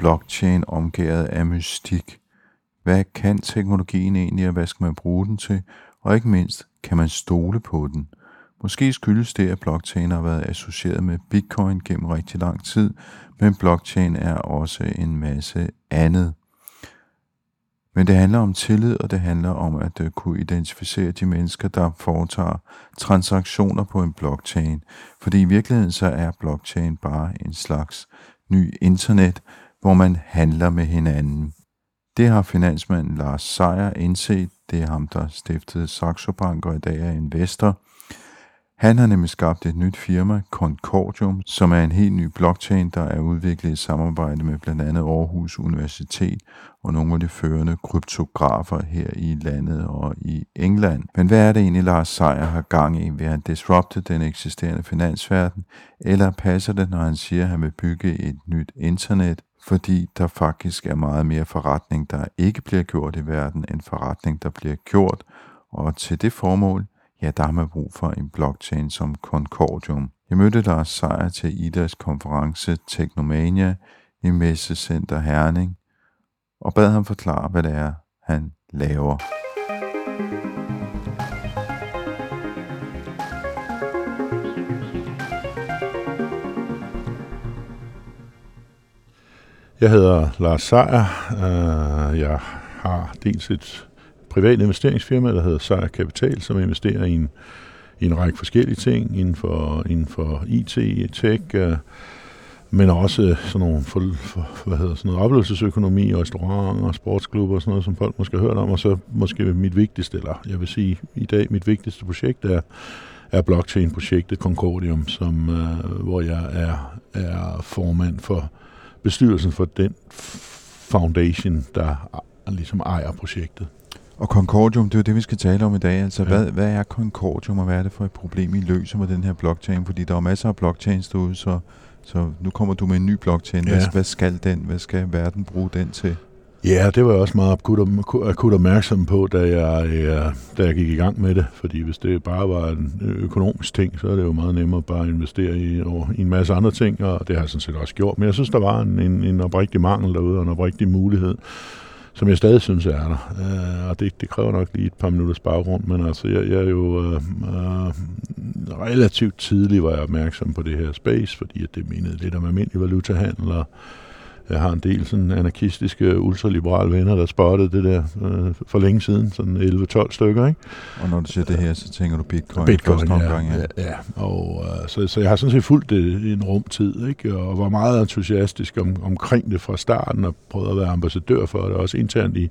blockchain omgået af mystik. Hvad kan teknologien egentlig, og hvad skal man bruge den til? Og ikke mindst, kan man stole på den? Måske skyldes det, at blockchain har været associeret med bitcoin gennem rigtig lang tid, men blockchain er også en masse andet. Men det handler om tillid, og det handler om at øh, kunne identificere de mennesker, der foretager transaktioner på en blockchain. Fordi i virkeligheden så er blockchain bare en slags ny internet, hvor man handler med hinanden. Det har finansmanden Lars Seier indset. Det er ham, der stiftede Saxo Bank og i dag er investor. Han har nemlig skabt et nyt firma, Concordium, som er en helt ny blockchain, der er udviklet i samarbejde med blandt andet Aarhus Universitet og nogle af de førende kryptografer her i landet og i England. Men hvad er det egentlig, Lars Seier har gang i? Vil han disrupte den eksisterende finansverden, eller passer det, når han siger, at han vil bygge et nyt internet, fordi der faktisk er meget mere forretning, der ikke bliver gjort i verden, end forretning, der bliver gjort, og til det formål, ja, der har man brug for en blockchain som Concordium. Jeg mødte Lars Seier til IDAs konference Technomania i Messecenter Herning, og bad ham forklare, hvad det er, han laver. Jeg hedder Lars Seier. Øh, jeg har dels et privat investeringsfirma, der hedder Seier Kapital, som investerer i en, i en række forskellige ting inden for, inden for IT, tech, øh, men også sådan nogle for, for, hvad hedder, sådan noget oplevelsesøkonomi, restauranter, sportsklubber og sådan noget, som folk måske har hørt om, og så måske mit vigtigste, eller jeg vil sige i dag, mit vigtigste projekt er, er blockchain-projektet Concordium, som, øh, hvor jeg er, er formand for bestyrelsen for den foundation, der ligesom ejer projektet. Og Concordium, det er jo det, vi skal tale om i dag. Altså, Ja. hvad, hvad er Concordium, og hvad er det for et problem, I løser med den her blockchain? Fordi der er masser af blockchains derude, så, så nu kommer du med en ny blockchain. Hvad, Ja. hvad skal den? Hvad skal verden bruge den til? Ja, det var jeg også meget akut, akut opmærksom på, da jeg, øh, da jeg gik i gang med det. Fordi hvis det bare var en økonomisk ting, så er det jo meget nemmere bare at investere i, og, i en masse andre ting, og det har jeg sådan set også gjort. Men jeg synes, der var en, en, en oprigtig mangel derude, og en oprigtig mulighed, som jeg stadig synes er der. Øh, og det, det kræver nok lige et par minutters baggrund, men altså, jeg, jeg er jo øh, øh, relativt tidligt var jeg opmærksom på det her space, fordi at det mindede lidt om almindelig valutahandel, og jeg har en del sådan anarkistiske, ultraliberale venner, der spottede det der øh, for længe siden, sådan 11-12 stykker, ikke? Og når du siger det her, så tænker du Bitcoin, Bitcoin, første ja, omgang, ja. ja, ja. Og, øh, så, så jeg har sådan set fulgt det i en rumtid, ikke? og var meget entusiastisk om, omkring det fra starten, og prøvede at være ambassadør for det, også internt i,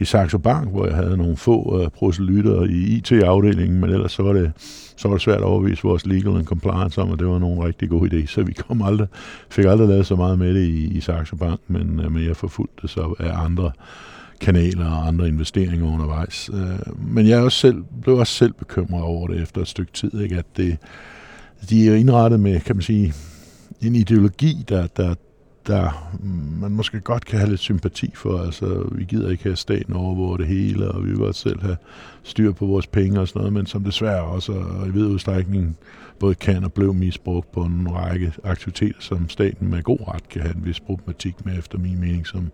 i Saxo Bank, hvor jeg havde nogle få øh, proselytter i IT-afdelingen, men ellers så var det så var det svært at overvise vores legal and compliance om, at det var nogle rigtig gode idé, så vi kom aldrig, fik aldrig lavet så meget med det i, i Saxo Bank, men, øh, men jeg forfulgte det så af andre kanaler og andre investeringer undervejs. Øh, Men jeg er også selv, blev også selv bekymret over det efter et stykke tid, ikke? at det, de er indrettet med, kan man sige, en ideologi, der, der, der mm, man måske godt kan have lidt sympati for. Altså, vi gider ikke have staten overvåge det hele, og vi vil godt selv have styr på vores penge og sådan noget, men som desværre også og i vid udstrækning både kan og blev misbrugt på en række aktiviteter, som staten med god ret kan have en vis problematik med, efter min mening, som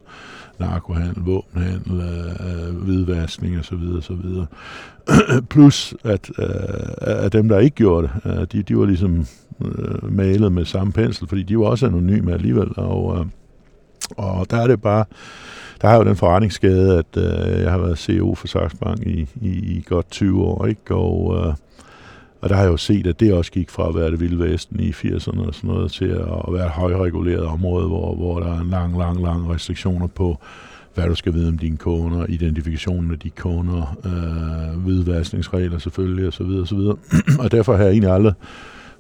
narkohandel, våbenhandel, øh, øh hvidvaskning osv. osv. Plus, at øh, at dem, der ikke gjorde det, øh, de, de var ligesom øh, malet med samme pensel, fordi de var også anonyme alligevel, og, øh, og der er det bare, der har jo den forretningsskade, at øh, jeg har været CEO for Saxo Bank i, i, i godt 20 år, ikke? Og, øh, og der har jeg jo set, at det også gik fra at være det vilde vesten i 80'erne og sådan noget, til at være et højreguleret område, hvor, hvor der er en lang, lang, lang restriktioner på, hvad du skal vide om dine kunder, identifikationen af de kunder, øh, hvidvaskningsregler selvfølgelig osv. osv. og derfor har jeg egentlig aldrig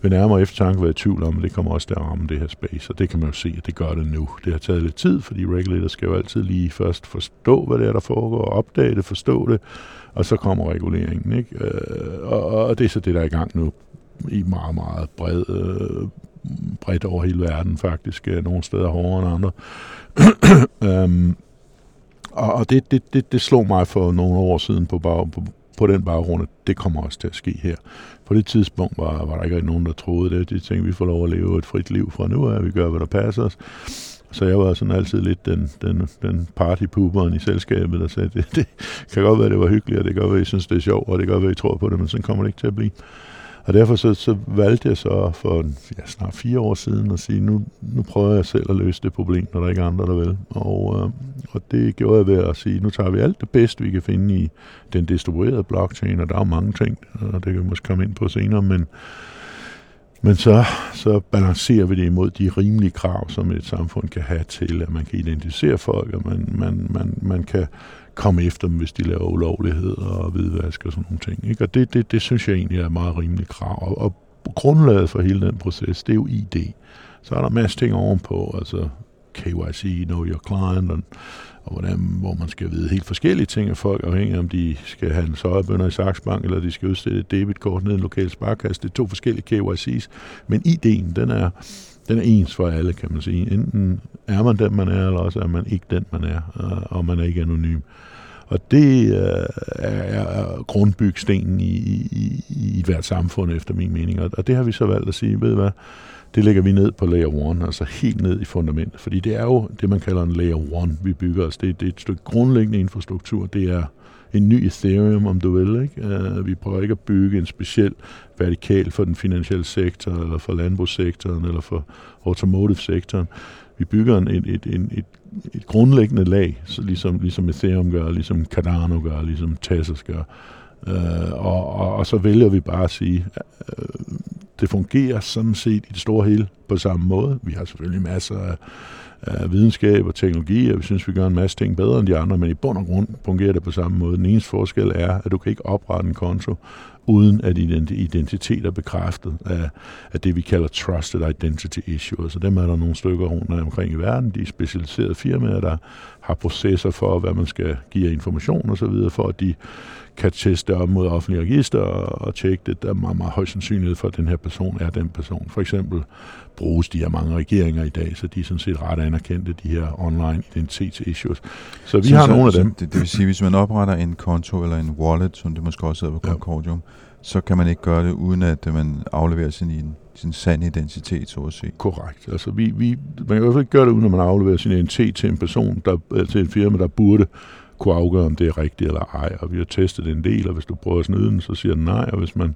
ved nærmere eftertanke været i tvivl om, at det kommer også til at ramme det her space, og det kan man jo se, at det gør det nu. Det har taget lidt tid, fordi regulator skal jo altid lige først forstå, hvad det er, der foregår, opdage det, forstå det, og så kommer reguleringen. Ikke? Øh, og, og det er så det, der er i gang nu i meget, meget bred, øh, bredt over hele verden faktisk. Øh, nogle steder hårdere end andre. um, og og det, det, det, det slog mig for nogle år siden på, bag, på, på den baggrund, at det kommer også til at ske her. På det tidspunkt var, var der ikke nogen, der troede det. De tænkte, vi får lov at leve et frit liv fra nu af, vi gør, hvad der passer os. Så jeg var sådan altid lidt den, den, den partypooperen i selskabet, der sagde, det, det kan godt være, det var hyggeligt, og det kan godt være, I synes, det er sjovt, og det kan godt være, I tror på det, men sådan kommer det ikke til at blive. Og derfor så, så valgte jeg så for ja, snart fire år siden at sige, nu, nu prøver jeg selv at løse det problem, når der ikke er andre, der vil. Og, øh, og det gjorde jeg ved at sige, nu tager vi alt det bedste, vi kan finde i den distribuerede blockchain, og der er mange ting, og det kan vi måske komme ind på senere, men, men så, så balancerer vi det imod de rimelige krav, som et samfund kan have til, at man kan identificere folk, og man, man, man, man kan komme efter dem, hvis de laver ulovlighed og hvidvask og sådan nogle ting. Ikke? Og det, det, det synes jeg egentlig er et meget rimeligt krav. Og, og grundlaget for hele den proces, det er jo ID. Så er der masser ting ovenpå, altså KYC, Know Your Client, og, og hvordan, hvor man skal vide helt forskellige ting af folk, afhængig om de skal have en søjebønder i Saxbank, eller de skal udstille et debitkort ned i en lokal sparkasse. Det er to forskellige KYC's, men ID'en, den er, den er ens for alle, kan man sige. Enten er man den, man er, eller også er man ikke den, man er, og man er ikke anonym. Og det øh, er grundbygstenen i, i, i hvert samfund, efter min mening. Og det har vi så valgt at sige, ved hvad, det lægger vi ned på layer 1, altså helt ned i fundamentet. Fordi det er jo det, man kalder en layer 1, vi bygger os. Det, det er et stykke grundlæggende infrastruktur. Det er en ny Ethereum, om du vil. Ikke? Uh, vi prøver ikke at bygge en speciel vertikal for den finansielle sektor, eller for landbrugssektoren, eller for automotive-sektoren. Vi bygger en, et, et, et, et, grundlæggende lag, så ligesom, ligesom Ethereum gør, ligesom Cardano gør, ligesom Tezos gør. Øh, og, og, og så vælger vi bare at sige, øh, det fungerer sådan set i det store hele på samme måde. Vi har selvfølgelig masser af af videnskab og teknologi, og vi synes, vi gør en masse ting bedre end de andre, men i bund og grund fungerer det på samme måde. Den eneste forskel er, at du kan ikke oprette en konto, uden at din identitet er bekræftet af, af det, vi kalder Trusted Identity Issues. Så dem er der nogle stykker rundt omkring i verden. De er specialiserede firmaer, der har processer for, hvad man skal give information osv., for at de kan teste op mod offentlige register og, og tjekke det. Der er meget, meget høj sandsynlighed for, at den her person er den person. For eksempel bruges de her mange regeringer i dag, så de er sådan set ret anerkendte, de her online identitetsissues. Så vi så, har så, nogle af dem. Det, det vil sige, hvis man opretter en konto eller en wallet, som det måske også hedder på Concordium, ja. så kan man ikke gøre det, uden at man afleverer sin, sin sand identitet, så at sige. Korrekt. Altså, vi, vi, man kan i hvert fald ikke gøre det, uden at man afleverer sin identitet til en person, der, til en firma, der burde kunne afgøre, om det er rigtigt eller ej. Og vi har testet en del, og hvis du prøver at snyde den, så siger den nej, og hvis man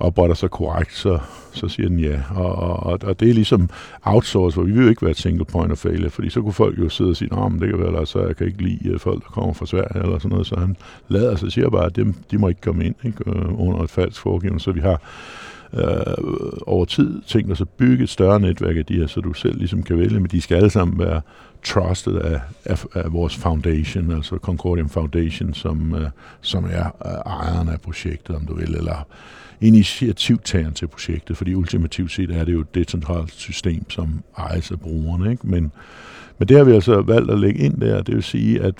opretter sig korrekt, så, så siger den ja. Og, og, og det er ligesom outsource, hvor vi vil jo ikke være et single point of failure, fordi så kunne folk jo sidde og sige, at det kan være, så jeg kan ikke lide øh, folk, der kommer fra Sverige eller sådan noget, så han lader sig siger bare, at dem, de må ikke komme ind ikke, øh, under et falsk foregivende, så vi har øh, over tid tænkt os at bygge et større netværk af de her, så du selv ligesom kan vælge, men de skal alle sammen være trusted af, af, af vores foundation, altså Concordium Foundation, som, uh, som er uh, ejeren af projektet, om du vil, eller initiativtageren til projektet, fordi ultimativt set er det jo et decentralt system, som ejes af brugerne. Ikke? Men, men det har vi altså valgt at lægge ind der, det vil sige, at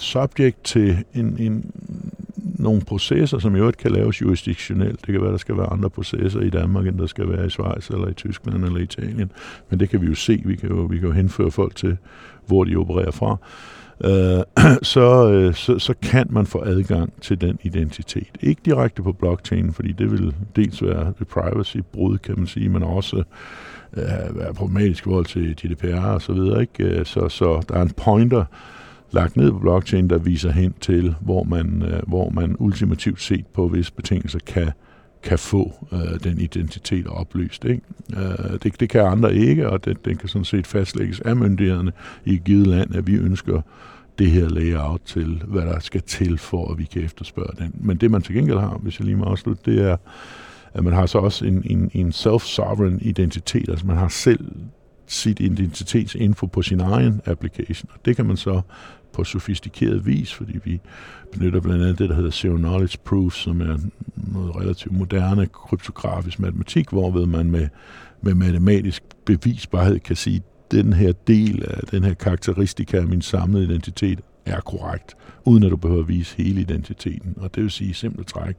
subject til en, en, nogle processer, som i øvrigt kan laves jurisdiktionelt. Det kan være, der skal være andre processer i Danmark, end der skal være i Schweiz, eller i Tyskland, eller i Italien. Men det kan vi jo se. Vi kan jo, vi kan jo henføre folk til, hvor de opererer fra. Øh, så, øh, så, så kan man få adgang til den identitet. Ikke direkte på blockchain, fordi det vil dels være et privacy-brud, kan man sige, men også øh, være problematisk i forhold til GDPR og så videre. Ikke? Øh, så, så der er en pointer lagt ned på blockchain, der viser hen til, hvor man, øh, hvor man ultimativt set på visse betingelser kan kan få øh, den identitet oplyst. Ikke? Øh, det, det kan andre ikke, og det, den kan sådan set fastlægges af myndighederne i et givet land, at vi ønsker det her layout til, hvad der skal til for, at vi kan efterspørge den. Men det man til gengæld har, hvis jeg lige må afslutte, det er, at man har så også en, en, en self-sovereign identitet, altså man har selv sit identitetsinfo på sin egen application, og det kan man så på sofistikeret vis, fordi vi benytter blandt andet det, der hedder Zero Knowledge Proof, som er noget relativt moderne kryptografisk matematik, hvorved man med, med matematisk bevisbarhed kan sige, den her del af den her karakteristika af min samlede identitet er korrekt, uden at du behøver at vise hele identiteten. Og det vil sige simpelt træk.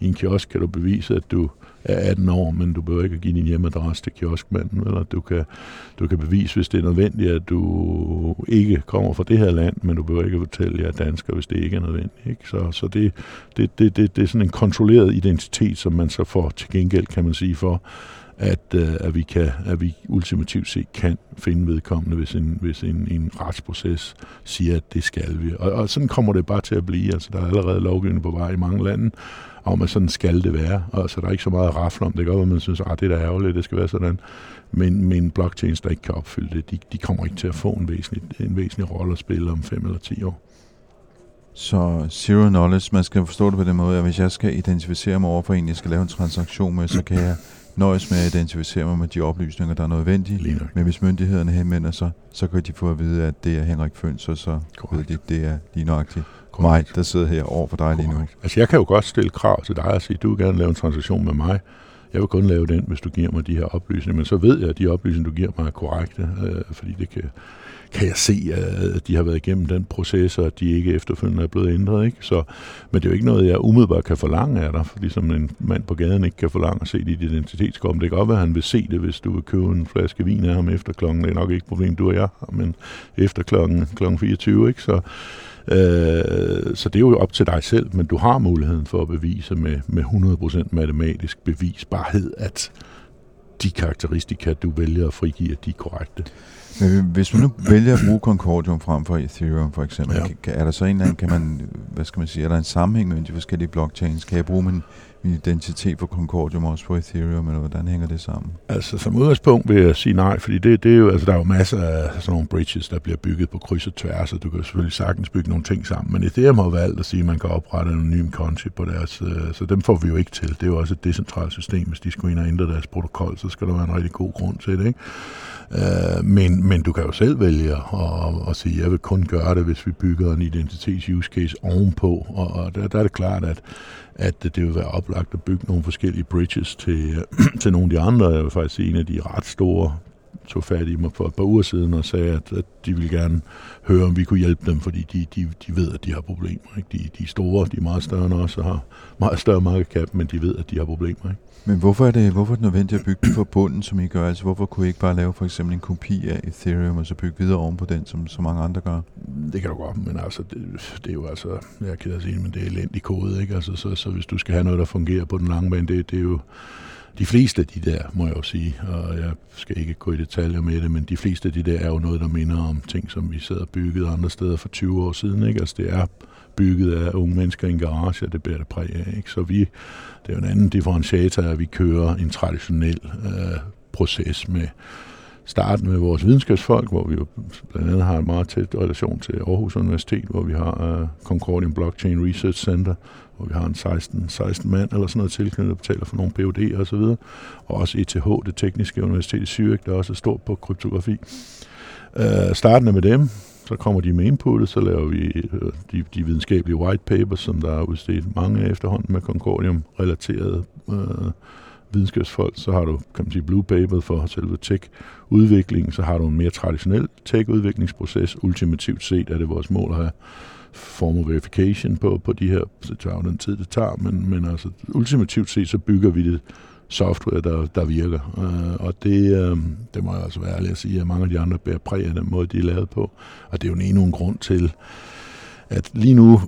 I en kiosk kan du bevise, at du er 18 år, men du behøver ikke at give din hjemadresse til kioskmanden, eller du kan, du kan bevise, hvis det er nødvendigt, at du ikke kommer fra det her land, men du behøver ikke at fortælle, at jeg er dansker, hvis det ikke er nødvendigt. Ikke? Så, så det, det, det, det, det er sådan en kontrolleret identitet, som man så får til gengæld, kan man sige, for at, øh, at, vi kan, at vi ultimativt set kan finde vedkommende, hvis en, hvis en, en retsproces siger, at det skal vi. Og, og sådan kommer det bare til at blive. Altså, der er allerede lovgivning på vej i mange lande, om at sådan skal det være. Og så der er ikke så meget at rafle om. Det gør, at man synes, at det er da ærgerligt, det skal være sådan. Men, men blockchains, der ikke kan opfylde det, de, de kommer ikke til at få en væsentlig, en væsentlig rolle at spille om 5 eller 10 år. Så zero knowledge, man skal forstå det på den måde, at hvis jeg skal identificere mig over for en, jeg skal lave en transaktion med, så kan jeg nøjes med at identificere mig med de oplysninger, der er nødvendige. Men hvis myndighederne henvender sig, så kan de få at vide, at det er Henrik Føns, og så Correct. ved de, det er lige nøjagtigt mig, der sidder her over for dig Correct. lige nu. Altså jeg kan jo godt stille krav til dig og sige, du vil gerne lave en transaktion med mig. Jeg vil kun lave den, hvis du giver mig de her oplysninger. Men så ved jeg, at de oplysninger, du giver mig, er korrekte, øh, fordi det kan, kan jeg se, at de har været igennem den proces, og at de ikke efterfølgende er blevet ændret. Ikke? Så, men det er jo ikke noget, jeg umiddelbart kan forlange af dig, ligesom en mand på gaden ikke kan forlange at se dit identitetskort. Det kan godt være, at han vil se det, hvis du vil købe en flaske vin af ham efter klokken. Det er nok ikke et problem, du og jeg men efter klokken, klokken 24. Ikke? Så, Øh, så det er jo op til dig selv, men du har muligheden for at bevise med, med 100% matematisk bevisbarhed, at de karakteristika, du vælger at frigive, de er korrekte. Men hvis man nu vælger at bruge Concordium frem for Ethereum for eksempel, ja. er der så en eller anden, kan man, hvad skal man sige, er der en sammenhæng mellem de forskellige blockchains? Kan jeg bruge min, min identitet for Concordium også på Ethereum, eller hvordan hænger det sammen? Altså som udgangspunkt vil jeg sige nej, fordi det, det er jo, altså, der er jo masser af sådan nogle bridges, der bliver bygget på kryds og tværs, og du kan selvfølgelig sagtens bygge nogle ting sammen, men Ethereum har valgt at sige, at man kan oprette en anonym konti på deres, øh, så dem får vi jo ikke til. Det er jo også et decentralt system, hvis de skulle ind og ændre deres protokol, så skal der være en rigtig god grund til det, ikke? Øh, men, men du kan jo selv vælge at, at sige, at jeg vil kun gøre det, hvis vi bygger en identitets use case ovenpå. Og, og der, der er det klart, at, at det vil være oplagt at bygge nogle forskellige bridges til, til nogle af de andre. Jeg vil faktisk sige, en af de ret store tog fat i mig for et par uger siden og sagde, at, at de ville gerne høre, om vi kunne hjælpe dem, fordi de, de, de ved, at de har problemer. Ikke? De, de er store, de er meget større end os og har meget større market cap, men de ved, at de har problemer. Ikke? Men hvorfor er, det, hvorfor er det nødvendigt at bygge det fra bunden, som I gør? Altså, hvorfor kunne I ikke bare lave for eksempel en kopi af Ethereum, og så bygge videre oven på den, som så mange andre gør? Det kan du godt, men altså, det, det er jo altså, jeg kan sige, men det er elendig kode, ikke? Altså, så, så hvis du skal have noget, der fungerer på den lange bane, det, det er jo de fleste af de der, må jeg jo sige, og jeg skal ikke gå i detaljer med det, men de fleste af de der er jo noget, der minder om ting, som vi sad og byggede andre steder for 20 år siden. Ikke? Altså det er bygget af unge mennesker i en garage, og det bærer det præg af. Ikke? Så vi, det er jo en anden differentiator, at vi kører en traditionel øh, proces med starten med vores videnskabsfolk, hvor vi jo blandt andet har en meget tæt relation til Aarhus Universitet, hvor vi har uh, Concordium Blockchain Research Center, hvor vi har en 16, 16 mand eller sådan noget tilknyttet, der betaler for nogle PUD'er og så videre. Og også ETH, det tekniske universitet i Zürich, der også er stort på kryptografi. Øh, uh, starten med dem, så kommer de med input, så laver vi øh, de, de videnskabelige white papers, som der er udstedt mange af efterhånden med Concordium-relaterede øh, videnskabsfolk, så har du, kan man sige, blue paper for selve tech-udviklingen, så har du en mere traditionel tech-udviklingsproces. Ultimativt set er det vores mål at have formal verification på, på de her, så tager jo den tid, det tager, men, men altså ultimativt set, så bygger vi det software, der, der virker. Øh, og det, øh, det må jeg altså være ærlig at sige, at mange af de andre bærer præg af den måde, de er lavet på. Og det er jo en endnu en grund til, at lige nu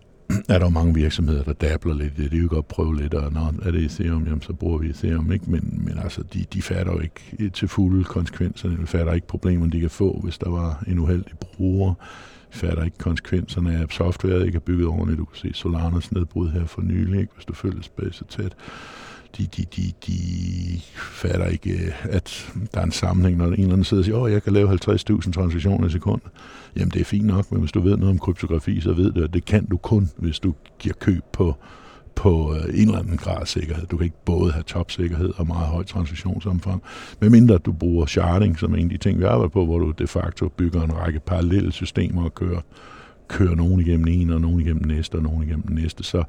er der jo mange virksomheder, der dabler lidt i det. De vil godt prøve lidt, og når er det Ethereum, jamen, så bruger vi Ethereum, ikke? Men, men altså, de, de fatter jo ikke til fulde konsekvenserne, de fatter ikke problemerne, de kan få, hvis der var en uheldig bruger. De fatter ikke konsekvenserne af, at software ikke er bygget ordentligt. Du kan se Solanas nedbrud her for nylig, ikke? hvis du følger space tæt de, de, de, de fatter ikke, at der er en sammenhæng, når en eller anden sidder og siger, åh, jeg kan lave 50.000 transaktioner i sekundet. Jamen, det er fint nok, men hvis du ved noget om kryptografi, så ved du, at det kan du kun, hvis du giver køb på, på øh, en eller anden grad sikkerhed. Du kan ikke både have topsikkerhed og meget højt transaktionsomfang, medmindre du bruger sharding, som er en af de ting, vi arbejder på, hvor du de facto bygger en række parallelle systemer og kører, kører nogen igennem en, og nogen igennem næste, og nogen igennem næste. Så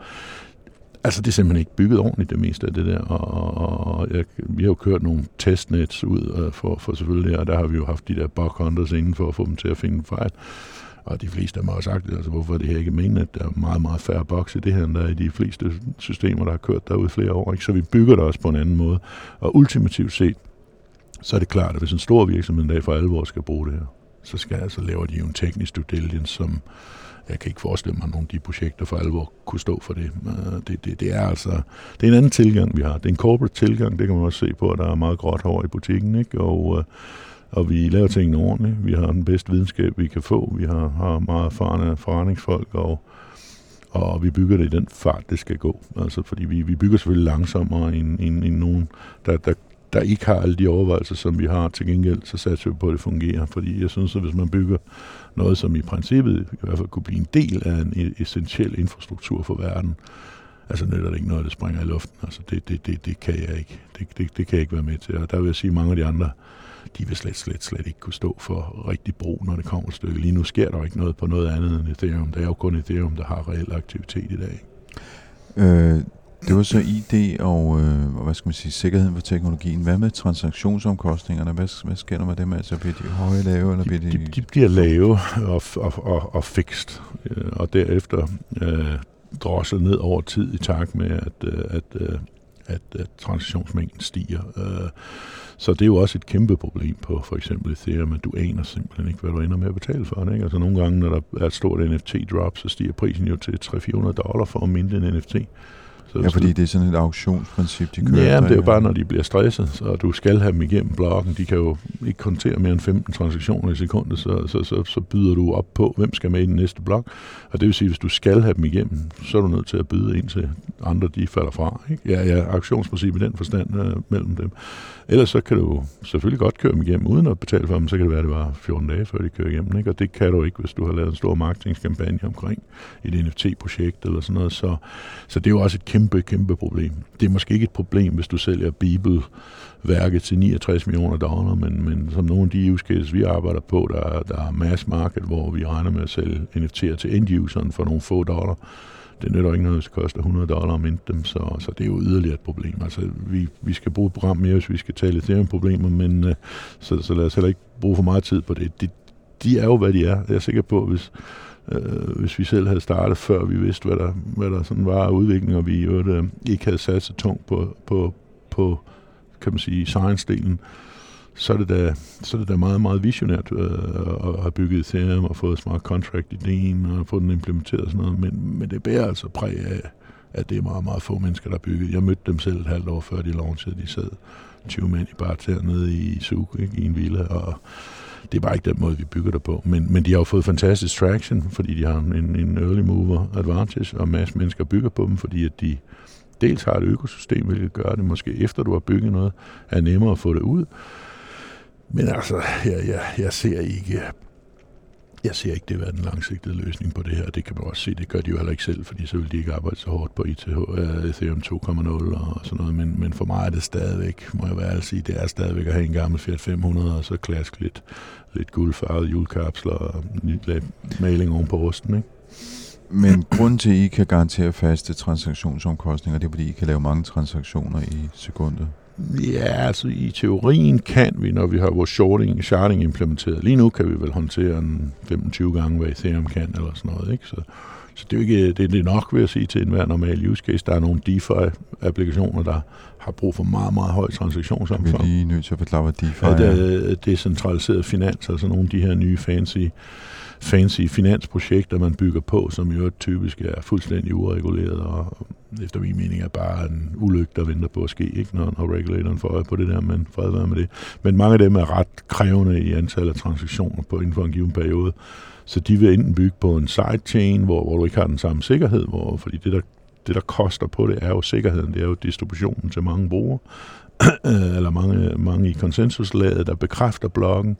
Altså, det er simpelthen ikke bygget ordentligt, det meste af det der. Og, og, og jeg, vi har jo kørt nogle testnets ud uh, for, for selvfølgelig, og der har vi jo haft de der bug hunters inden for at få dem til at finde fejl. Og de fleste af mig har sagt, altså, hvorfor er det her ikke meningen, at der er meget, meget færre boks i det her, end der er i de fleste systemer, der har kørt derude flere år. Ikke? Så vi bygger det også på en anden måde. Og ultimativt set, så er det klart, at hvis en stor virksomhed en dag for alvor skal bruge det her, så skal altså laver de jo en teknisk due diligence, som, jeg kan ikke forestille mig, at nogle af de projekter for alvor kunne stå for det. Øh, det, det, det er altså det er en anden tilgang, vi har. Det er en corporate tilgang, det kan man også se på, at der er meget gråt over i butikken, ikke? Og, øh, og vi laver tingene ordentligt. Vi har den bedste videnskab, vi kan få. Vi har, har meget erfarne forretningsfolk, og, og vi bygger det i den fart, det skal gå. Altså, fordi vi, vi bygger selvfølgelig langsommere end, end, end nogen, der, der, der ikke har alle de overvejelser, som vi har. Til gengæld, så satser vi på, at det fungerer. Fordi jeg synes, at hvis man bygger noget, som i princippet i hvert fald kunne blive en del af en e- essentiel infrastruktur for verden, altså nytter det ikke noget, der springer i luften. Altså det, det, det, det kan jeg ikke. Det, det, det kan jeg ikke være med til. Og der vil jeg sige, at mange af de andre, de vil slet, slet, slet ikke kunne stå for rigtig brug, når det kommer et stykke. Lige nu sker der ikke noget på noget andet end Ethereum. Det er jo kun Ethereum, der har reel aktivitet i dag. Øh, det var så ID og, øh, hvad skal man sige, sikkerheden for teknologien. Hvad med transaktionsomkostningerne? Hvad, hvad sker der med dem? Altså bliver de høje, lave? Eller bliver de... De, de bliver lave og, og, og, og fikst, øh, og derefter øh, drosset ned over tid i takt med, at, øh, at, øh, at, at transaktionsmængden stiger. Øh, så det er jo også et kæmpe problem på for eksempel Ethereum, at du aner simpelthen ikke, hvad du ender med at betale for. Ikke? Altså nogle gange, når der er et stort NFT-drop, så stiger prisen jo til 300-400 dollar for at minde en NFT. Så ja, fordi det er sådan et auktionsprincip, de kører. Ja, men det er jo bare, når de bliver stresset, så du skal have dem igennem blokken. De kan jo ikke kontere mere end 15 transaktioner i sekundet, så, så, så, så byder du op på, hvem skal med i den næste blok. Og det vil sige, hvis du skal have dem igennem, så er du nødt til at byde ind til andre, de falder fra. Ikke? Ja, ja, auktionsprincip i den forstand uh, mellem dem. Ellers så kan du selvfølgelig godt køre dem igennem uden at betale for dem, så kan det være, at det var 14 dage, før de kører igennem. Ikke? Og det kan du ikke, hvis du har lavet en stor marketingskampagne omkring et NFT-projekt eller sådan noget. Så, så det er jo også et kæmpe, kæmpe problem. Det er måske ikke et problem, hvis du sælger Bibelværket til 69 millioner dollar, men, men som nogle af de e use cases, vi arbejder på, der, der er mass market, hvor vi regner med at sælge NFT'er til end-useren for nogle få dollar, det nytter ikke noget, hvis det koster 100 dollar om dem, så, så det er jo yderligere et problem. Altså, vi, vi skal bruge et program mere, hvis vi skal tale Ethereum-problemer, men øh, så, så lad os heller ikke bruge for meget tid på det. De, de er jo, hvad de er. Jeg er sikker på, hvis, øh, hvis vi selv havde startet, før vi vidste, hvad der, hvad der sådan var af udvikling, og vi jo, uh, øh, ikke havde sat så tungt på, på, på kan man sige, science-delen, så er det da, så er det da meget, meget visionært øh, at have bygget Ethereum og fået smart contract-ideen og få den implementeret og sådan noget, men, men det bærer altså præg af, at det er meget, meget få mennesker, der har bygget. Jeg mødte dem selv et halvt år før de launchede. De sad 20 mænd i bare nede i Zug, ikke, i en villa, og det er bare ikke den måde, vi bygger det på. Men, men de har jo fået fantastisk traction, fordi de har en, en early mover advantage, og masser mennesker bygger på dem, fordi at de dels har et økosystem, hvilket gør det måske efter du har bygget noget, er nemmere at få det ud, men altså, jeg, jeg, jeg ser ikke jeg ser ikke det være den langsigtede løsning på det her. Det kan man også se, det gør de jo heller ikke selv, fordi så vil de ikke arbejde så hårdt på ITH, øh, Ethereum 2.0 og sådan noget. Men, men for mig er det stadigvæk, må jeg være ærlig sige, det er stadigvæk at have en gammel Fiat 500, og så klask lidt, lidt guldfarvede julekapsler og lidt maling oven på rusten, ikke? Men grunden til, at I kan garantere faste transaktionsomkostninger, det er, fordi I kan lave mange transaktioner i sekundet? Ja, altså i teorien kan vi, når vi har vores shorting, sharding implementeret. Lige nu kan vi vel håndtere en 25 gange, hvad Ethereum kan, eller sådan noget. Ikke? Så, så det er jo ikke det, det er nok, vil jeg sige, til enhver normal use case. Der er nogle DeFi-applikationer, der har brug for meget, meget høj transaktionsomfang. Vi er lige nødt til at forklare, hvad DeFi er. Ja, det er decentraliseret finans, altså nogle af de her nye fancy fancy finansprojekter, man bygger på, som jo typisk er fuldstændig ureguleret, og efter min mening er bare en ulykke, der venter på at ske, ikke når, når regulatoren får øje på det der, men fred være med det. Men mange af dem er ret krævende i antallet af transaktioner på inden for en given periode, så de vil enten bygge på en sidechain, hvor, hvor du ikke har den samme sikkerhed, hvor, fordi det der det, der koster på det, er jo sikkerheden, det er jo distributionen til mange brugere, eller mange, mange i konsensuslaget, der bekræfter blokken.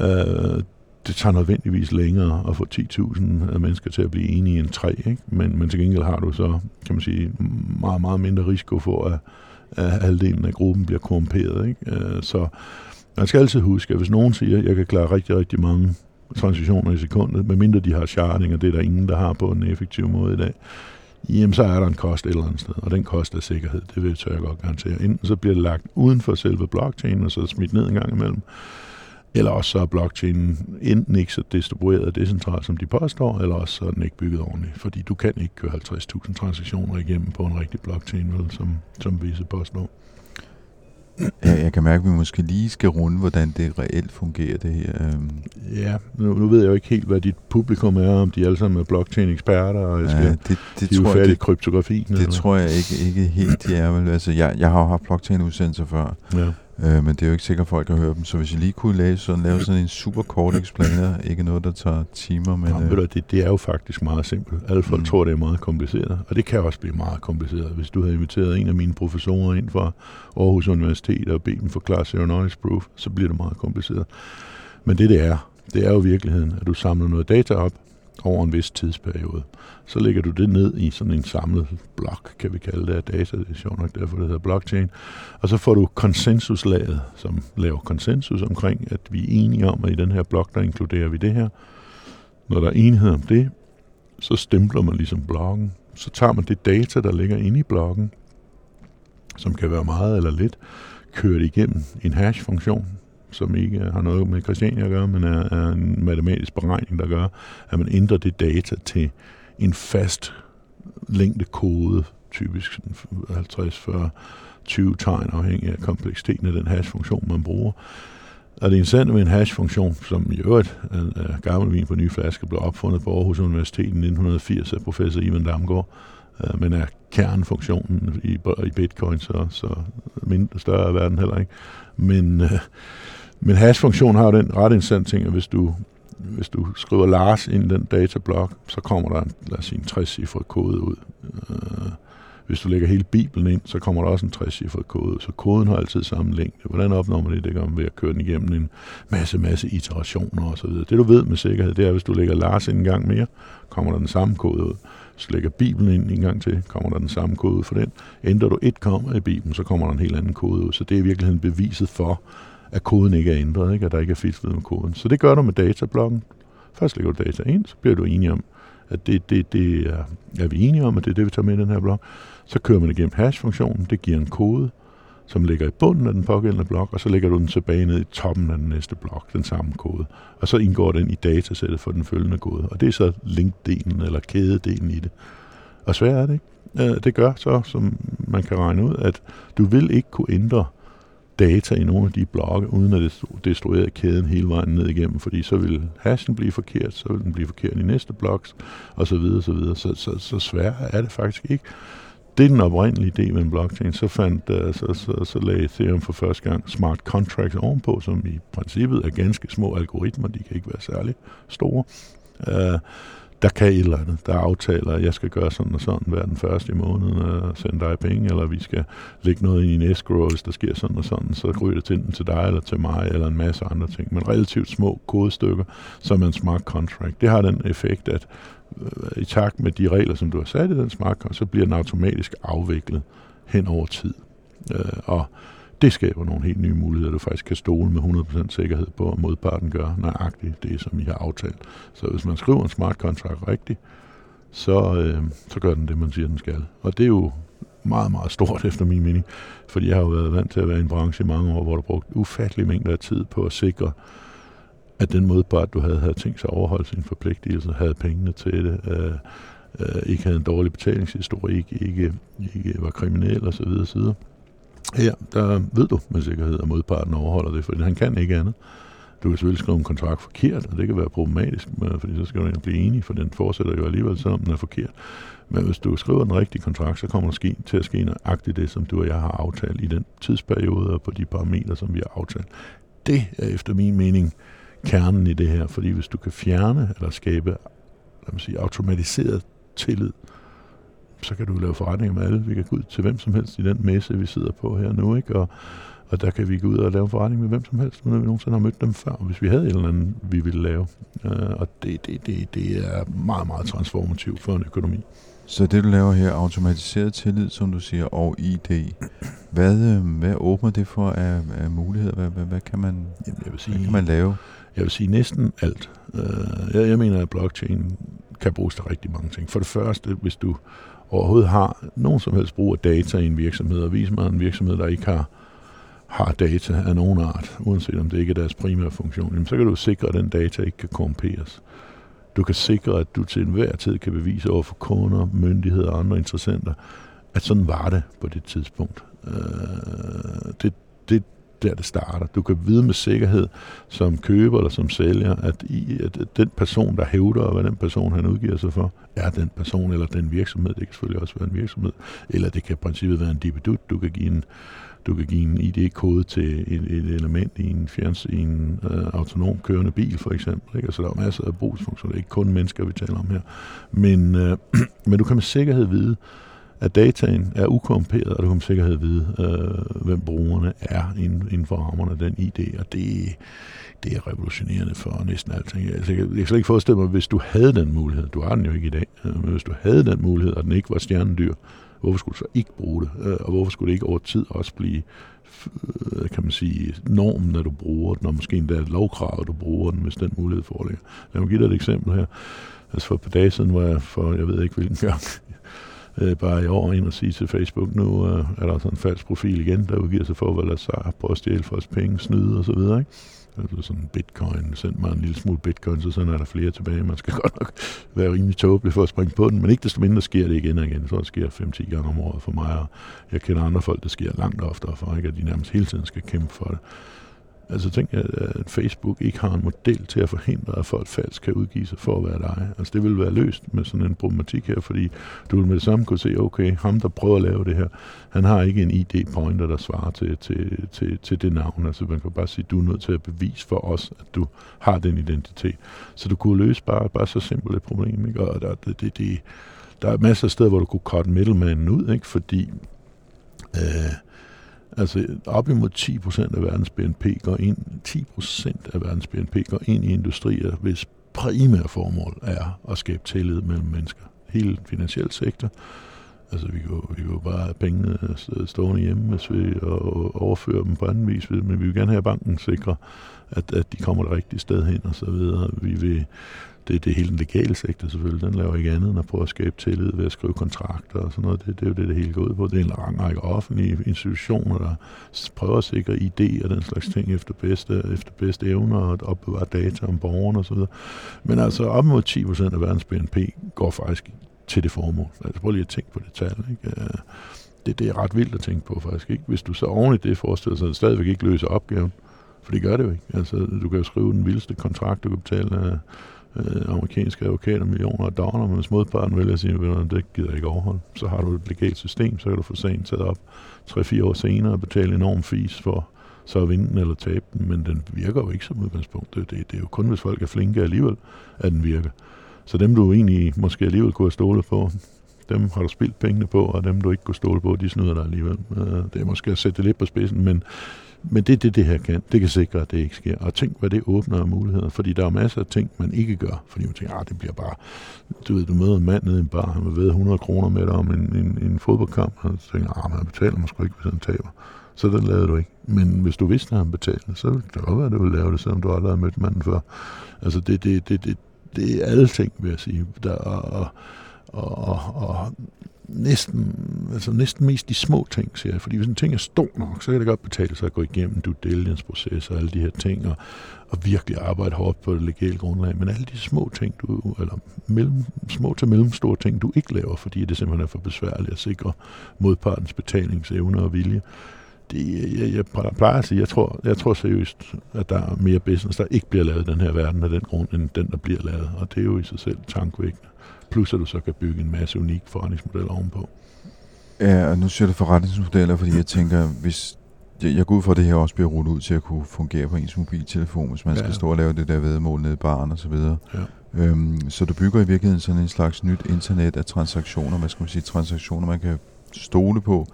Øh, det tager nødvendigvis længere at få 10.000 mennesker til at blive enige end tre, ikke? Men, men til gengæld har du så, kan man sige, meget, meget mindre risiko for, at, at halvdelen af gruppen bliver korrumperet. Ikke? Øh, så man skal altid huske, at hvis nogen siger, at jeg kan klare rigtig, rigtig mange transaktioner i sekundet, medmindre de har sharding, og det er der ingen, der har på en effektiv måde i dag, jamen så er der en kost et eller andet sted, og den kost er sikkerhed, det vil jeg godt garantere. Enten så bliver det lagt uden for selve blockchainen, og så smidt ned en gang imellem, eller også så er blockchainen enten ikke så distribueret og decentralt, som de påstår, eller også så er den ikke bygget ordentligt. Fordi du kan ikke køre 50.000 transaktioner igennem på en rigtig blockchain, vel, som, som visse påstår. Ja, jeg kan mærke, at vi måske lige skal runde, hvordan det reelt fungerer, det her. Øhm. Ja, nu, nu ved jeg jo ikke helt, hvad dit publikum er, om de alle sammen er blockchain-eksperter, og jeg skal, ja, det, det de tror jeg, det, kryptografi. Det eller? tror jeg ikke, ikke helt, de er. Vel. Altså, jeg, jeg har jo haft blockchain-udsendelser før, ja. Øh, men det er jo ikke sikkert, at folk har hørt dem. Så hvis I lige kunne læse sådan, lave sådan en super kort explainer, ikke noget, der tager timer. Men, Jamen, øh, det, det er jo faktisk meget simpelt. Alle folk mm. tror, det er meget kompliceret. Og det kan også blive meget kompliceret. Hvis du havde inviteret en af mine professorer ind fra Aarhus Universitet og bedt dem forklare Zero Knowledge Proof, så bliver det meget kompliceret. Men det, det er, det er jo virkeligheden, at du samler noget data op, over en vis tidsperiode. Så lægger du det ned i sådan en samlet blok, kan vi kalde det af data, det er sjovt nok derfor, det hedder blockchain. Og så får du konsensuslaget, som laver konsensus omkring, at vi er enige om, at i den her blok, der inkluderer vi det her. Når der er enighed om det, så stempler man ligesom blokken. Så tager man det data, der ligger inde i blokken, som kan være meget eller lidt, kører det igennem en hash-funktion, som ikke har noget med Christiania at gøre, men er, er en matematisk beregning, der gør, at man ændrer det data til en fast længde kode, typisk 50, 40, 20 tegn, afhængig af kompleksiteten af den hashfunktion, man bruger. Og det interessante med en hashfunktion, som i øvrigt er gammel vin på nye flasker blev opfundet på Aarhus Universitet i 1980 af professor Ivan Damgaard, øh, men er kernefunktionen i, i bitcoin, så, så mindre større er verden heller ikke. Men, øh, men hashfunktion har jo den ret interessante ting, at hvis du, hvis du skriver Lars ind i den datablok, så kommer der en, lad os sige, en 60-cifret kode ud. Øh, hvis du lægger hele Bibelen ind, så kommer der også en 60-cifret kode. Så koden har altid samme længde. Hvordan opnår man det? Det gør man ved at køre den igennem en masse, masse iterationer osv. Det du ved med sikkerhed, det er, at hvis du lægger Lars ind en gang mere, kommer der den samme kode ud. Hvis du lægger Bibelen ind en gang til, kommer der den samme kode ud for den. Ændrer du et komma i Bibelen, så kommer der en helt anden kode ud. Så det er i virkeligheden beviset for, at koden ikke er ændret, ikke? at der ikke er fislet med koden. Så det gør du med datablokken. Først lægger du data ind, så bliver du enig om, at det, det, det er, er vi enige om, at det er det, vi tager med i den her blok. Så kører man igennem hash-funktionen, det giver en kode, som ligger i bunden af den pågældende blok, og så lægger du den tilbage ned i toppen af den næste blok, den samme kode. Og så indgår den i datasættet for den følgende kode. Og det er så linkdelen eller kædedelen i det. Og svært er det ikke. Øh, det gør så, som man kan regne ud, at du vil ikke kunne ændre data i nogle af de blokke, uden at det destruere kæden hele vejen ned igennem, fordi så vil hashen blive forkert, så vil den blive forkert i næste blok, og så videre, så videre. Så, så, så svært er det faktisk ikke. Det er den oprindelige idé med en blockchain. Så, fandt, uh, så, så, så lagde Ethereum for første gang smart contracts ovenpå, som i princippet er ganske små algoritmer. De kan ikke være særlig store. Uh, der kan et eller andet. Der aftaler, at jeg skal gøre sådan og sådan hver den første i måneden og sende dig penge, eller vi skal lægge noget i en escrow, hvis der sker sådan og sådan, så ryger det til den til dig eller til mig, eller en masse andre ting. Men relativt små kodestykker, som en smart contract. Det har den effekt, at øh, i takt med de regler, som du har sat i den smart contract, så bliver den automatisk afviklet hen over tid. Øh, og det skaber nogle helt nye muligheder, du faktisk kan stole med 100% sikkerhed på, at modparten gør nøjagtigt det, som I har aftalt. Så hvis man skriver en smart contract rigtigt, så, øh, så gør den det, man siger, den skal. Og det er jo meget, meget stort efter min mening, fordi jeg har jo været vant til at være i en branche i mange år, hvor du brugt ufattelig mængder af tid på at sikre, at den modpart, du havde, havde tænkt sig at overholde sin forpligtelse, havde pengene til det, øh, øh, ikke havde en dårlig betalingshistorik, ikke, ikke var kriminel osv. osv. Her, der ved du med sikkerhed, at modparten overholder det, for han kan ikke andet. Du kan selvfølgelig skrive en kontrakt forkert, og det kan være problematisk, øh, fordi så skal du blive enig, for den fortsætter jo alligevel, selvom den er forkert. Men hvis du skriver den rigtige kontrakt, så kommer der ske, til at ske nøjagtigt det, som du og jeg har aftalt i den tidsperiode og på de parametre, som vi har aftalt. Det er efter min mening kernen i det her, fordi hvis du kan fjerne eller skabe lad mig sige, automatiseret tillid så kan du lave forretninger med alle. Vi kan gå ud til hvem som helst i den messe, vi sidder på her nu, ikke? Og, og der kan vi gå ud og lave forretning med hvem som helst, uden at vi nogensinde har mødt dem før, hvis vi havde et eller andet, vi ville lave. Uh, og det, det, det, det er meget, meget transformativt for en økonomi. Så det, du laver her, automatiseret tillid, som du siger, og ID, hvad, øh, hvad åbner det for af, af muligheder? Hvad, hvad, hvad, kan man, Jamen, jeg vil sige, hvad kan man lave? Jeg vil sige næsten alt. Uh, jeg, jeg mener, at blockchain kan bruges til rigtig mange ting. For det første, hvis du overhovedet har nogen som helst brug af data i en virksomhed, og viser mig en virksomhed, der ikke har, har data af nogen art, uanset om det ikke er deres primære funktion, jamen, så kan du sikre, at den data ikke kan korrumperes. Du kan sikre, at du til enhver tid kan bevise over for kunder, myndigheder og andre interessenter, at sådan var det på det tidspunkt. Øh, det, det der, det starter. Du kan vide med sikkerhed som køber eller som sælger, at, i, at den person, der hævder, hvad den person, han udgiver sig for, er den person eller den virksomhed. Det kan selvfølgelig også være en virksomhed. Eller det kan i princippet være en dibidut. Du kan give en, du kan give en ID-kode til et, et element i en, fjerns, i en øh, autonom kørende bil, for eksempel. Ikke? Altså, der er masser af brugsfunktioner. Det er ikke kun mennesker, vi taler om her. Men, øh, men du kan med sikkerhed vide, at dataen er ukorrumperet, og du kan med sikkerhed vide, øh, hvem brugerne er inden, inden for rammerne af den ID, og det, det er revolutionerende for næsten alting. Altså, jeg, jeg kan slet ikke forestille mig, hvis du havde den mulighed, du har den jo ikke i dag, øh, men hvis du havde den mulighed, og den ikke var stjernedyr, hvorfor skulle du så ikke bruge det? Øh, og hvorfor skulle det ikke over tid også blive øh, kan man sige, normen, når du bruger den, og måske endda lovkravet, du bruger den, hvis den mulighed foreligger. Lad mig give dig et eksempel her. Altså for et par dage siden var jeg for, jeg ved ikke hvilken gang, øh, bare i år ind og sige til Facebook, nu øh, er der sådan en falsk profil igen, der udgiver sig for, hvad der sig, prøve at stjæle folks penge, snyde og så videre, ikke? Altså sådan bitcoin, send mig en lille smule bitcoin, så sådan er der flere tilbage. Man skal godt nok være rimelig tåbelig for at springe på den, men ikke desto mindre sker det igen og igen. Så det sker 5-10 gange om året for mig, og jeg kender andre folk, der sker langt oftere for, ikke? at de nærmest hele tiden skal kæmpe for det. Altså tænk, at Facebook ikke har en model til at forhindre, at folk falsk kan udgive sig for at være dig. Altså det ville være løst med sådan en problematik her, fordi du vil med det samme kunne se, okay, ham der prøver at lave det her, han har ikke en ID-pointer, der svarer til, til, til, til det navn. Altså man kan bare sige, du er nødt til at bevise for os, at du har den identitet. Så du kunne løse bare, bare så simpelt et problem, ikke? Og der, det, det, det, der er masser af steder, hvor du kunne cut middlemanen ud, ikke? Fordi øh, Altså op imod 10% af verdens BNP går ind, 10% af verdens BNP går ind i industrier, hvis primære formål er at skabe tillid mellem mennesker. Hele den finansielle sektor. Altså vi kan, vi kan jo bare have pengene øh, stående hjemme, hvis vi og overfører dem på anden vis, men vi vil gerne have, at banken sikre, at, at de kommer det rigtige sted hen og så videre. Vi vil det, det er hele den legale sektor selvfølgelig, den laver ikke andet end at prøve at skabe tillid ved at skrive kontrakter og sådan noget. Det, det er jo det, det hele går ud på. Det er en lang række offentlige institutioner, der prøver at sikre idéer og den slags ting efter bedste, efter bedste evner og opbevare data om borgerne osv. Men altså op mod 10 procent af verdens BNP går faktisk til det formål. Altså prøv lige at tænke på det tal. Ikke? Øh, det, det er ret vildt at tænke på faktisk. Ikke? Hvis du så oven i det forestiller sig, at det stadigvæk ikke løser opgaven, for det gør det jo ikke. Altså, du kan jo skrive den vildeste kontrakt, du kan betale øh, øh, amerikanske advokater millioner af dollar, men hvis modparten vælger at sige, at det gider jeg ikke overholde, så har du et legalt system, så kan du få sagen taget op 3-4 år senere og betale enorm fees for så at vinde den eller tabe den, men den virker jo ikke som udgangspunkt. Det, det, det er jo kun, hvis folk er flinke alligevel, at den virker. Så dem, du egentlig måske alligevel kunne have stålet på, dem har du spildt pengene på, og dem, du ikke kunne stole på, de snyder dig alligevel. Øh, det er måske at sætte det lidt på spidsen, men men det er det, det her kan. Det kan sikre, at det ikke sker. Og tænk, hvad det åbner af muligheder. Fordi der er masser af ting, man ikke gør. Fordi man tænker, ah, det bliver bare... Du ved, du møder en mand nede i en bar, han vil ved 100 kroner med dig om en, en, en fodboldkamp. Og så tænker ah, man betaler måske ikke, hvis han taber. Så den lavede du ikke. Men hvis du vidste, at han betalte, så ville det godt være, at du ville lave det, selvom du aldrig har mødt manden før. Altså, det, det, det, det, det er alle ting, vil jeg sige. Der, og, og, og, og næsten, altså næsten mest de små ting, siger jeg. Fordi hvis en ting er stor nok, så kan det godt betale sig at gå igennem due diligence-proces og alle de her ting, og, og virkelig arbejde hårdt på det legale grundlag. Men alle de små ting, du, eller mellem, små til mellemstore ting, du ikke laver, fordi det simpelthen er for besværligt at sikre modpartens betalingsevne og vilje, det, jeg, jeg plejer at sige, jeg tror, jeg tror seriøst, at der er mere business, der ikke bliver lavet i den her verden af den grund, end den, der bliver lavet. Og det er jo i sig selv tankvækkende plus at du så kan bygge en masse unik forretningsmodel ovenpå. Ja, og nu siger du forretningsmodeller, fordi jeg tænker, hvis jeg, jeg går ud fra, at det her også bliver rullet ud til at kunne fungere på ens mobiltelefon, hvis man ja. skal stå og lave det der vedmål nede i baren og så videre. Ja. Øhm, så du bygger i virkeligheden sådan en slags nyt internet af transaktioner, hvad skal man sige, transaktioner, man kan stole på.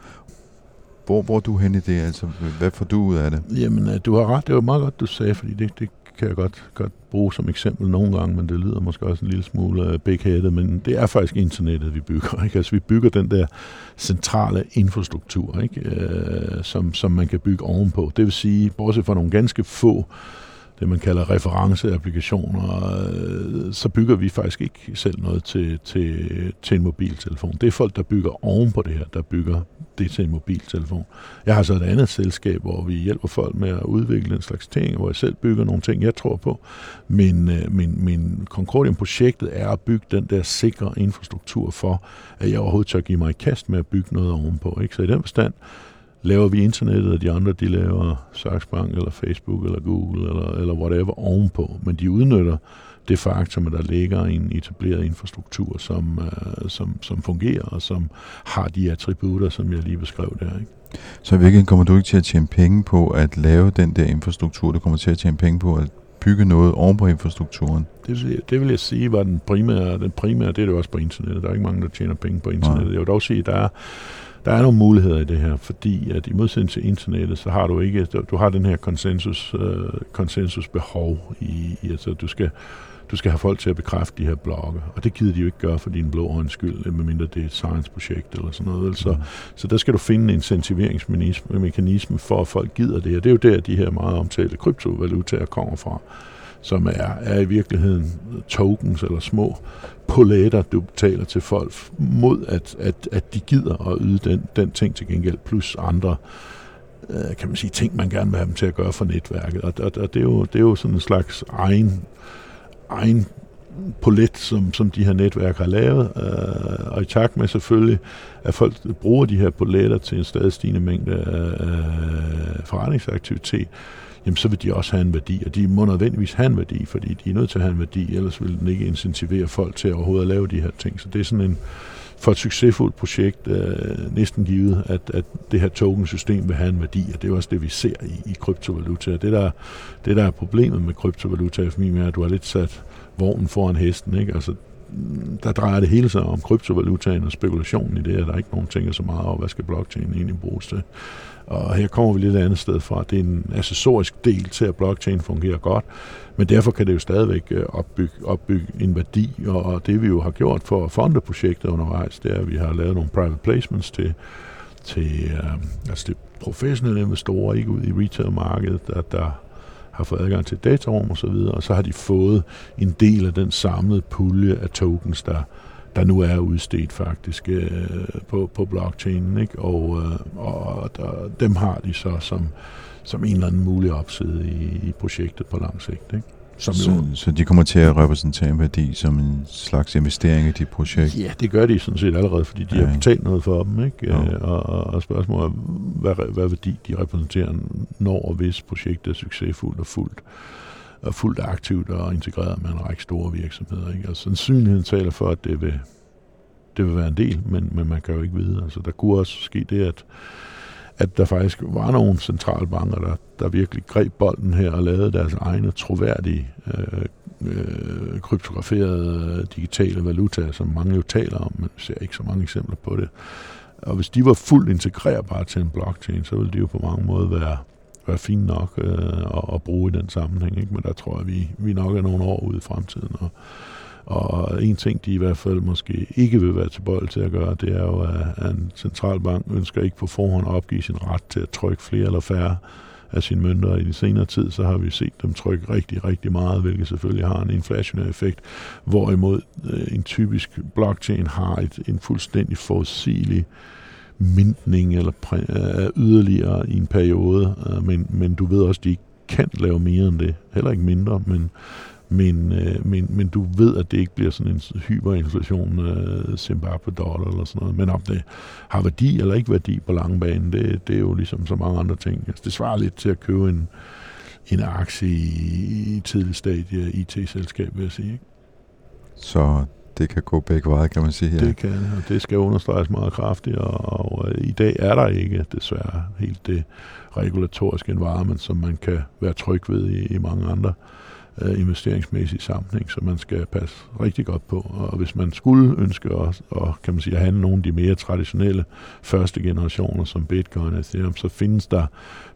Hvor, hvor er du hen i det? Altså, hvad får du ud af det? Jamen, øh, du har ret. Det var meget godt, du sagde, fordi det, det kan jeg godt, godt bruge som eksempel nogle gange, men det lyder måske også en lille smule øh, uh, big men det er faktisk internettet, vi bygger. Ikke? Altså, vi bygger den der centrale infrastruktur, ikke? Øh, som, som man kan bygge ovenpå. Det vil sige, bortset fra nogle ganske få det, man kalder referenceapplikationer, øh, så bygger vi faktisk ikke selv noget til, til, til en mobiltelefon. Det er folk, der bygger oven på det her, der bygger det til en mobiltelefon. Jeg har så et andet selskab, hvor vi hjælper folk med at udvikle en slags ting, hvor jeg selv bygger nogle ting, jeg tror på. Men øh, min, min Concordium-projektet er at bygge den der sikre infrastruktur for, at jeg overhovedet tør give mig i kast med at bygge noget ovenpå. Ikke? Så i den forstand, laver vi internettet, og de andre, de laver Saxbank, eller Facebook, eller Google, eller, eller whatever ovenpå. Men de udnytter det faktum, at der ligger en etableret infrastruktur, som, uh, som, som fungerer, og som har de attributter, som jeg lige beskrev der. Ikke? Så i virkeligheden kommer du ikke til at tjene penge på at lave den der infrastruktur, du kommer til at tjene penge på at bygge noget oven på infrastrukturen? Det vil, det vil jeg sige var den primære, den primære, det er det også på internettet. Der er ikke mange, der tjener penge på internettet. Ja. Jeg vil dog sige, der er der er nogle muligheder i det her, fordi at i modsætning til internettet, så har du ikke, du, har den her konsensus, øh, konsensusbehov i, i, altså du skal, du skal have folk til at bekræfte de her blogge, og det gider de jo ikke gøre for din blå øjens skyld, medmindre det er et science-projekt eller sådan noget. Så, mm. så der skal du finde en incentiveringsmekanisme for, at folk gider det, og det er jo der, de her meget omtalte kryptovalutaer kommer fra som er, er i virkeligheden tokens eller små poletter, du betaler til folk, mod at, at, at de gider at yde den, den ting til gengæld, plus andre øh, kan man sige, ting, man gerne vil have dem til at gøre for netværket. Og, og, og det, er jo, det er jo sådan en slags egen, egen polet, som, som de her netværk har lavet, øh, og i takt med selvfølgelig, at folk bruger de her poletter til en stadig stigende mængde øh, forretningsaktivitet, jamen så vil de også have en værdi, og de må nødvendigvis have en værdi, fordi de er nødt til at have en værdi, ellers vil den ikke incentivere folk til overhovedet at lave de her ting. Så det er sådan en, for et succesfuldt projekt øh, næsten givet, at, at det her token-system vil have en værdi, og det er også det, vi ser i, i kryptovaluta. Det der, det, der er problemet med kryptovaluta, for mig er, at du har lidt sat vognen foran hesten. Ikke? Altså, mm, der drejer det hele sig om kryptovalutaen og spekulationen i det, at der er ikke nogen tænker så meget over, hvad skal blockchain egentlig bruges til. Og her kommer vi lidt andet sted fra. Det er en accessorisk del til, at blockchain fungerer godt, men derfor kan det jo stadigvæk øh, opbygge, opbygge en værdi, og det vi jo har gjort for at fonde projektet undervejs, det er, at vi har lavet nogle private placements til, til øh, altså det professionelle investorer, ikke ud i retail-markedet, der, der har fået adgang til datarum og så videre, og så har de fået en del af den samlede pulje af tokens, der, der nu er udstedt faktisk øh, på, på blockchainen, ikke? Og, øh, og der, dem har de så som, som en eller anden mulig opside i, i projektet på lang sigt, ikke? Som så, jo, så de kommer til at repræsentere en værdi som en slags investering i dit projekt? Ja, det gør de sådan set allerede, fordi de ja. har betalt noget for dem. Ikke? Ja. Øh, og, og spørgsmålet er, hvad, hvad værdi de repræsenterer, når og hvis projektet er succesfuldt og fuldt og fuldt aktivt og integreret med en række store virksomheder. Ikke? Og sandsynligheden taler for, at det vil, det vil være en del, men, men man kan jo ikke vide. Altså, der kunne også ske det, at, at der faktisk var nogle centralbanker, der, der virkelig greb bolden her og lavede deres egne troværdige øh, øh, kryptograferede digitale valutaer, som mange jo taler om, men ser ikke så mange eksempler på det. Og hvis de var fuldt integrerbare til en blockchain, så ville det jo på mange måder være, være fint nok øh, at, at bruge i den sammenhæng. Ikke? Men der tror jeg, vi, vi nok er nogle år ude i fremtiden. Og, og en ting, de i hvert fald måske ikke vil være tilbøjelige til at gøre, det er jo, at en centralbank ønsker ikke på forhånd at opgive sin ret til at trykke flere eller færre af sine mønter. I den senere tid, så har vi set dem trykke rigtig, rigtig meget, hvilket selvfølgelig har en inflationær effekt, hvorimod øh, en typisk blockchain har et, en fuldstændig forudsigelig mindning eller præ- yderligere i en periode, øh, men, men du ved også, at de ikke kan lave mere end det, heller ikke mindre, men, men, øh, men, men du ved, at det ikke bliver sådan en hyperinflation øh, Zimbabwe dollar eller sådan noget. Men om det har værdi eller ikke værdi på lang bane, det, det er jo ligesom så mange andre ting. Altså, det svarer lidt til at købe en, en aktie i, i tidlig stadie IT-selskab, vil jeg sige. Ikke? Så det kan gå begge veje, kan man sige. Ja. Det kan, og det skal understreges meget kraftigt, og, og øh, i dag er der ikke desværre helt det regulatoriske environment, som man kan være tryg ved i, i mange andre øh, investeringsmæssig sammenhæng, så man skal passe rigtig godt på. Og hvis man skulle ønske at, og, kan man sige, at have nogle af de mere traditionelle første generationer som Bitcoin og Ethereum, så findes der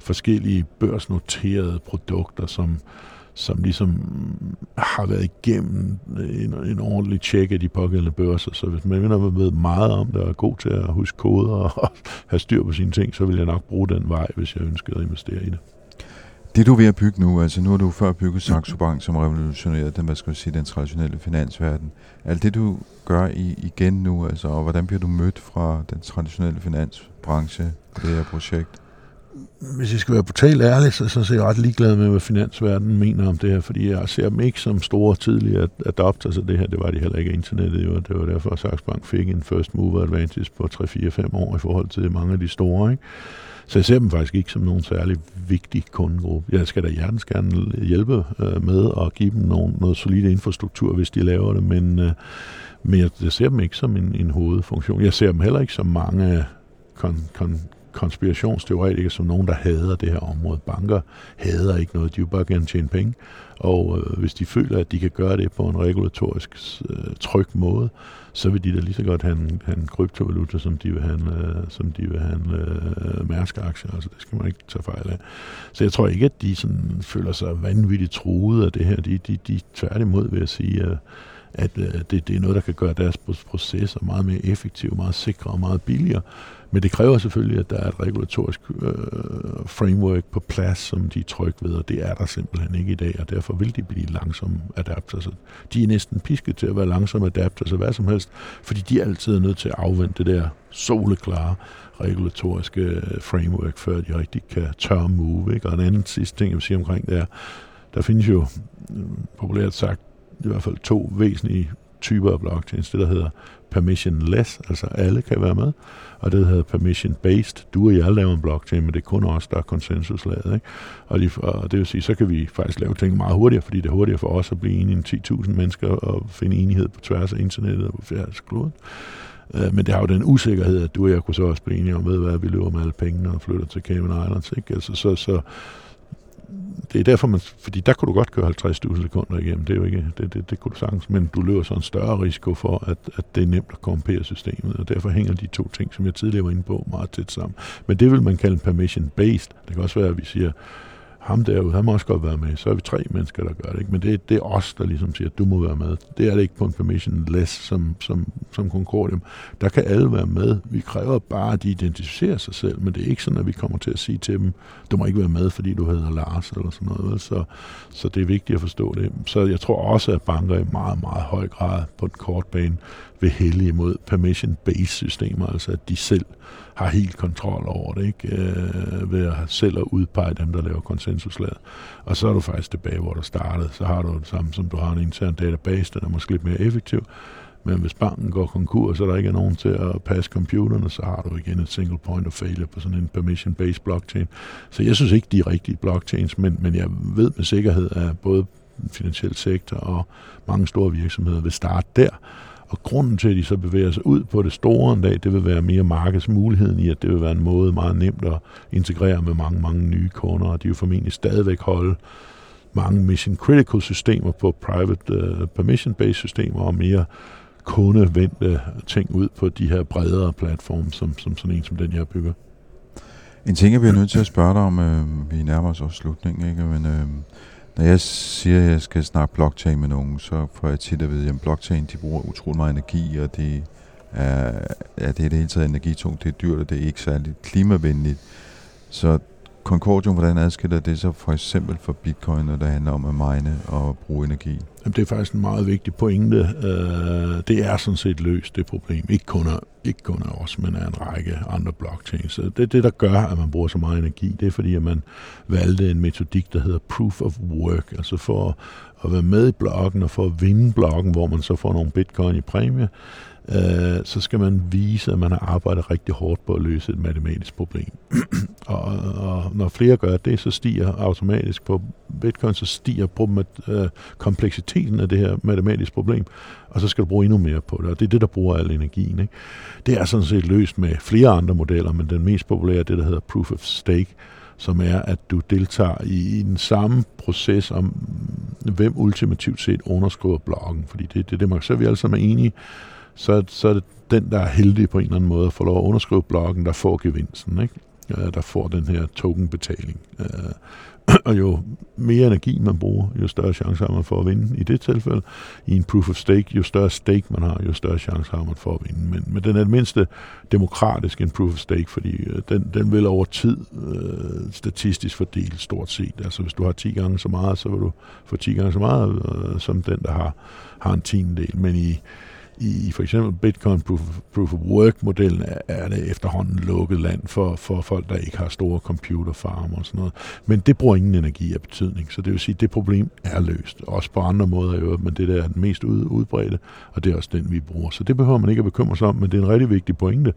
forskellige børsnoterede produkter, som som ligesom har været igennem en, en ordentlig tjek af de pågældende børser. Så hvis man ved meget om det og er god til at huske koder og have styr på sine ting, så vil jeg nok bruge den vej, hvis jeg ønskede at investere i det. Det du er ved at bygge nu, altså nu har du før bygget Saxo Bank, som revolutionerede den, hvad skal sige, den traditionelle finansverden. Alt det du gør i, igen nu, altså, og hvordan bliver du mødt fra den traditionelle finansbranche på det her projekt? Hvis jeg skal være brutalt ærlig, så, så er jeg ret ligeglad med, hvad finansverdenen mener om det her, fordi jeg ser dem ikke som store tidlige adopters af det her. Det var de heller ikke internettet, jo. Det var derfor, at Saxo Bank fik en first mover advantage på 3-4-5 år i forhold til mange af de store. Ikke? Så jeg ser dem faktisk ikke som nogen særlig vigtig kundegruppe. Jeg skal da hjertens gerne hjælpe øh, med at give dem nogen, noget solid infrastruktur, hvis de laver det, men, øh, men jeg, jeg ser dem ikke som en, en hovedfunktion. Jeg ser dem heller ikke som mange kon, kon, konspirationsteoretikere som nogen, der hader det her område. Banker hader ikke noget, de vil bare gerne tjene penge. Og øh, hvis de føler, at de kan gøre det på en regulatorisk øh, tryg måde, så vil de da lige så godt have en, have en kryptovaluta, som de vil have en, øh, som de vil have en øh, mærskaktie. Altså, det skal man ikke tage fejl af. Så jeg tror ikke, at de sådan, føler sig vanvittigt truet af det her. De, de, de tværtimod vil jeg sige, at, at øh, det, det er noget, der kan gøre deres processer meget mere effektive, meget sikre og meget billigere. Men det kræver selvfølgelig, at der er et regulatorisk øh, framework på plads, som de er tryg ved, og det er der simpelthen ikke i dag, og derfor vil de blive langsomme adapters. De er næsten pisket til at være langsomme adapters så hvad som helst, fordi de er altid nødt til at afvente det der soleklare regulatoriske øh, framework, før de rigtig kan tørre move. Ikke? Og en anden sidste ting, jeg vil sige omkring det er, der findes jo øh, populært sagt i hvert fald to væsentlige typer af blockchains. Det, der hedder permissionless, altså alle kan være med, og det der hedder permission-based. Du og jeg laver en blockchain, men det er kun os, der er konsensuslaget. Ikke? Og, de, og det vil sige, så kan vi faktisk lave ting meget hurtigere, fordi det er hurtigere for os at blive enige end 10.000 mennesker og finde enighed på tværs af internettet og på færdes kloden. Øh, men det har jo den usikkerhed, at du og jeg kunne så også blive enige om, ved hvad, vi løber med alle pengene og flytter til Cayman Islands. Ikke? Altså, så, så, det er derfor, man, fordi der kunne du godt køre 50.000 sekunder igennem, det er jo ikke, det, det, det kunne du sagtens, men du løber så en større risiko for, at, at det er nemt at kompere systemet, og derfor hænger de to ting, som jeg tidligere var inde på, meget tæt sammen. Men det vil man kalde permission-based. Det kan også være, at vi siger, ham derude, han må også godt være med. Så er vi tre mennesker, der gør det. Ikke? Men det, det er os, der ligesom siger, at du må være med. Det er det ikke på en permission less som, som, som Concordium. Der kan alle være med. Vi kræver bare, at de identificerer sig selv, men det er ikke sådan, at vi kommer til at sige til dem, du må ikke være med, fordi du hedder Lars eller sådan noget. Så, så det er vigtigt at forstå det. Så jeg tror også, at banker i meget, meget høj grad på den korte bane vil hælde imod permission-based systemer, altså at de selv har helt kontrol over det, ikke? Øh, ved at selv at udpege dem, der laver konsensuslaget. Og så er du faktisk tilbage, hvor du startede. Så har du det samme, som du har en intern database, den er måske lidt mere effektiv. Men hvis banken går konkurs, og der ikke er nogen til at passe computerne, så har du igen et single point of failure på sådan en permission-based blockchain. Så jeg synes ikke, de er rigtige blockchains, men, men jeg ved med sikkerhed, at både den finansielle sektor og mange store virksomheder vil starte der. Og grunden til, at de så bevæger sig ud på det store en dag, det vil være mere markedsmuligheden i, at det vil være en måde meget nemt at integrere med mange, mange nye kunder, og de vil formentlig stadigvæk holde mange mission critical systemer på private øh, uh, permission-based systemer og mere kundevendte ting ud på de her bredere platforme, som, som sådan en som den, jeg bygger. En ting, jeg bliver nødt til at spørge dig om, øh, vi nærmer os også slutningen, ikke? men øh, når jeg siger, at jeg skal snakke blockchain med nogen, så får jeg tit at vide, at blockchain de bruger utrolig meget energi, og det er, ja, det er det hele taget energitungt, det er dyrt, og det er ikke særlig klimavenligt. Så Concordium, hvordan adskiller det så for eksempel for bitcoin, når det handler om at mine og bruge energi? Jamen, det er faktisk en meget vigtig pointe. Uh, det er sådan set løst, det problem. Ikke kun, af, ikke kun af os, men af en række andre blockchains. Så det, det, der gør, at man bruger så meget energi, det er fordi, at man valgte en metodik, der hedder proof of work. Altså for at være med i blokken og for at vinde blokken, hvor man så får nogle bitcoin i præmie, øh, så skal man vise, at man har arbejdet rigtig hårdt på at løse et matematisk problem. og, og når flere gør det, så stiger automatisk på Bitcoin, så stiger problemet, øh, kompleksiteten af det her matematiske problem, og så skal du bruge endnu mere på det, og det er det, der bruger al energien. Ikke? Det er sådan set løst med flere andre modeller, men den mest populære er det, der hedder Proof of Stake, som er, at du deltager i, i den samme proces om hvem ultimativt set underskriver blokken, fordi det, det, det man, så er vi alle sammen enige, så, så er det den, der er heldig på en eller anden måde at få lov at underskrive blokken, der får gevinsten, ikke? Øh, der får den her tokenbetaling. Øh, og jo mere energi man bruger, jo større chance har man for at vinde. I det tilfælde, i en proof of stake, jo større stake man har, jo større chance har man for at vinde. Men, men den er det mindste demokratisk en proof of stake, fordi øh, den, den vil over tid øh, statistisk fordele stort set. Altså hvis du har 10 gange så meget, så vil du få 10 gange så meget øh, som den, der har, har en tiendel. Men i i for eksempel Bitcoin Proof of, Proof of Work-modellen er, det efterhånden lukket land for, for folk, der ikke har store computerfarmer og sådan noget. Men det bruger ingen energi af betydning, så det vil sige, at det problem er løst. Også på andre måder i øvrigt, men det der er den mest udbredte, og det er også den, vi bruger. Så det behøver man ikke at bekymre sig om, men det er en rigtig vigtig pointe.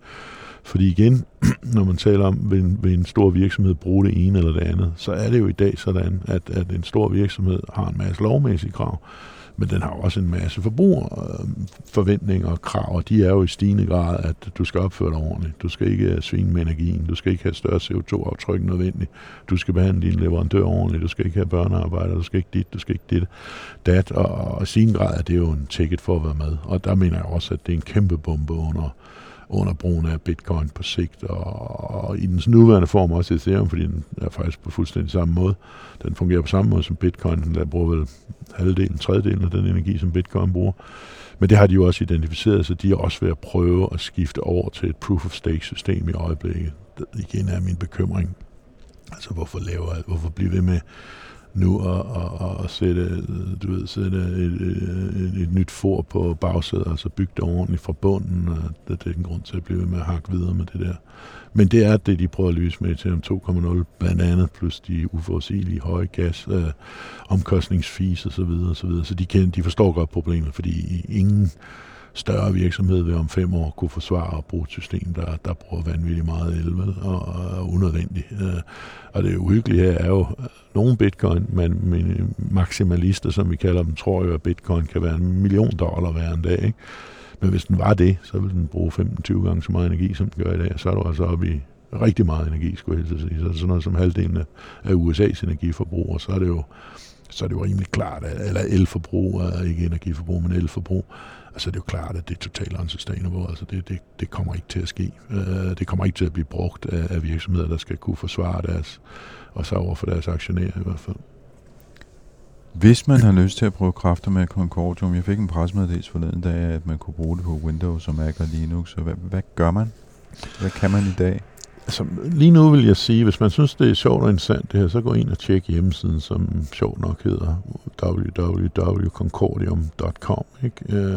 Fordi igen, når man taler om, vil en, vil en stor virksomhed bruge det ene eller det andet, så er det jo i dag sådan, at, at en stor virksomhed har en masse lovmæssige krav, men den har også en masse forbrugerforventninger og krav, og de er jo i stigende grad, at du skal opføre dig ordentligt. Du skal ikke øh, svine med energien, du skal ikke have større CO2-aftryk nødvendigt, du skal behandle din leverandør ordentligt, du skal ikke have børnearbejder, du skal ikke dit, du skal ikke dit, dat, og, og i stigende grad er det jo en ticket for at være med. Og der mener jeg også, at det er en kæmpe bombe under under brugen af bitcoin på sigt, og, og i dens nuværende form også Ethereum, fordi den er faktisk på fuldstændig samme måde. Den fungerer på samme måde som bitcoin, den bruger vel halvdelen, tredjedelen af den energi, som bitcoin bruger. Men det har de jo også identificeret, så de er også ved at prøve at skifte over til et proof-of-stake-system i øjeblikket. Det igen er min bekymring. Altså, hvorfor laver, hvorfor blive ved med nu at, at, at sætte, du ved, sætte et, et, et nyt for på bagsædet, altså bygge det ordentligt fra bunden, og det, det er en grund til at blive ved med at hakke videre med det der. Men det er det, de prøver at løse med til om 2,0, blandt andet, plus de uforudsigelige høje gas, øh, omkostningsfis osv. Så, så, videre. så de, kan, de forstår godt problemet, fordi ingen større virksomhed vil om fem år kunne forsvare at bruge et system, der, der bruger vanvittigt meget el, og, og unødvendigt. Øh, og det uhyggelige her er jo, øh, nogle bitcoin, men maksimalister, som vi kalder dem, tror jo, at bitcoin kan være en million dollar hver en dag. Ikke? Men hvis den var det, så ville den bruge 15-20 gange så meget energi, som den gør i dag. Så er du altså oppe i rigtig meget energi, skulle jeg sige. Så sådan noget som halvdelen af USA's energiforbrug, og så er det jo så er det jo rimelig klart, at, eller elforbrug, ikke energiforbrug, men elforbrug, altså det er jo klart, at det er totalt unsustainable, altså det, det, det kommer ikke til at ske. Uh, det kommer ikke til at blive brugt af, af virksomheder, der skal kunne forsvare deres, og så over for deres aktionærer i hvert fald. Hvis man har lyst til at prøve kræfter med Concordium, jeg fik en pressemeddelelse forleden dag, at man kunne bruge det på Windows og Mac og Linux, så hvad, hvad gør man? Hvad kan man i dag? Altså, lige nu vil jeg sige, hvis man synes, det er sjovt og interessant det her, så gå ind og tjek hjemmesiden, som sjovt nok hedder www.concordium.com. Ikke? Øh,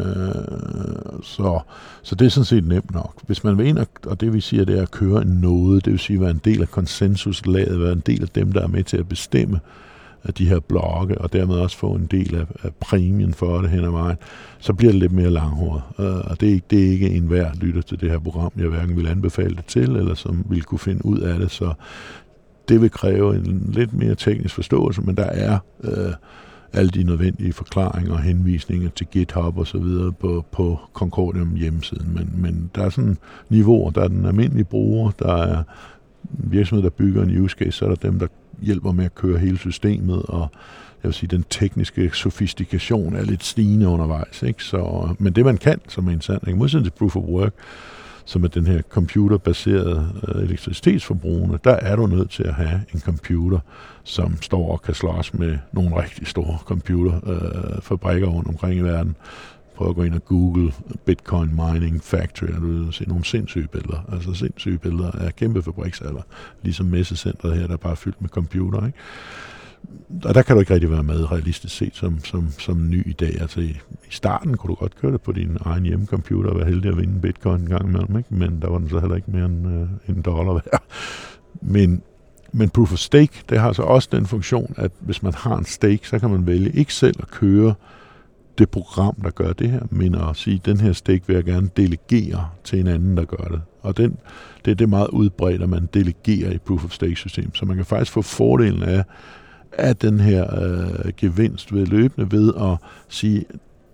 så, så det er sådan set nemt nok. Hvis man vil ind, og, og det vi siger, det er at køre en noget, det vil sige være en del af konsensuslaget, være en del af dem, der er med til at bestemme, af de her blokke, og dermed også få en del af, af præmien for det hen ad vejen, så bliver det lidt mere langhåret. Uh, og det er, ikke, det er ikke en hver lytter til det her program, jeg hverken vil anbefale det til, eller som vil kunne finde ud af det, så det vil kræve en lidt mere teknisk forståelse, men der er uh, alle de nødvendige forklaringer og henvisninger til GitHub og så videre på, på Concordium hjemmesiden. Men, men der er sådan niveauer, der er den almindelige bruger, der er virksomhed, der bygger en use case, så er der dem, der hjælper med at køre hele systemet, og jeg vil sige, den tekniske sofistikation er lidt stigende undervejs. Ikke? Så, men det man kan, som er interessant, ikke? modsætning til proof of work, som er den her computerbaserede øh, elektricitetsforbrugende, der er du nødt til at have en computer, som står og kan slås med nogle rigtig store computerfabrikker øh, rundt omkring i verden, prøv at gå ind og google Bitcoin Mining Factory, og du vil se nogle sindssyge billeder, altså sindssyge billeder af kæmpe fabriksalder, ligesom messecentret her, der er bare fyldt med computer, ikke? og der kan du ikke rigtig være med realistisk set som, som, som ny i dag. Altså i, i starten kunne du godt køre det på din egen hjemmecomputer og være heldig at vinde bitcoin en gang imellem, ikke? men der var den så heller ikke mere end øh, en dollar værd. Men, men proof of stake, det har så også den funktion, at hvis man har en stake, så kan man vælge ikke selv at køre det program, der gør det her, men at sige, den her stik vil jeg gerne delegere til en anden, der gør det. Og den, det, det er meget udbredt, at man delegerer i proof of stake system, så man kan faktisk få fordelen af, af den her øh, gevinst ved løbende ved at sige,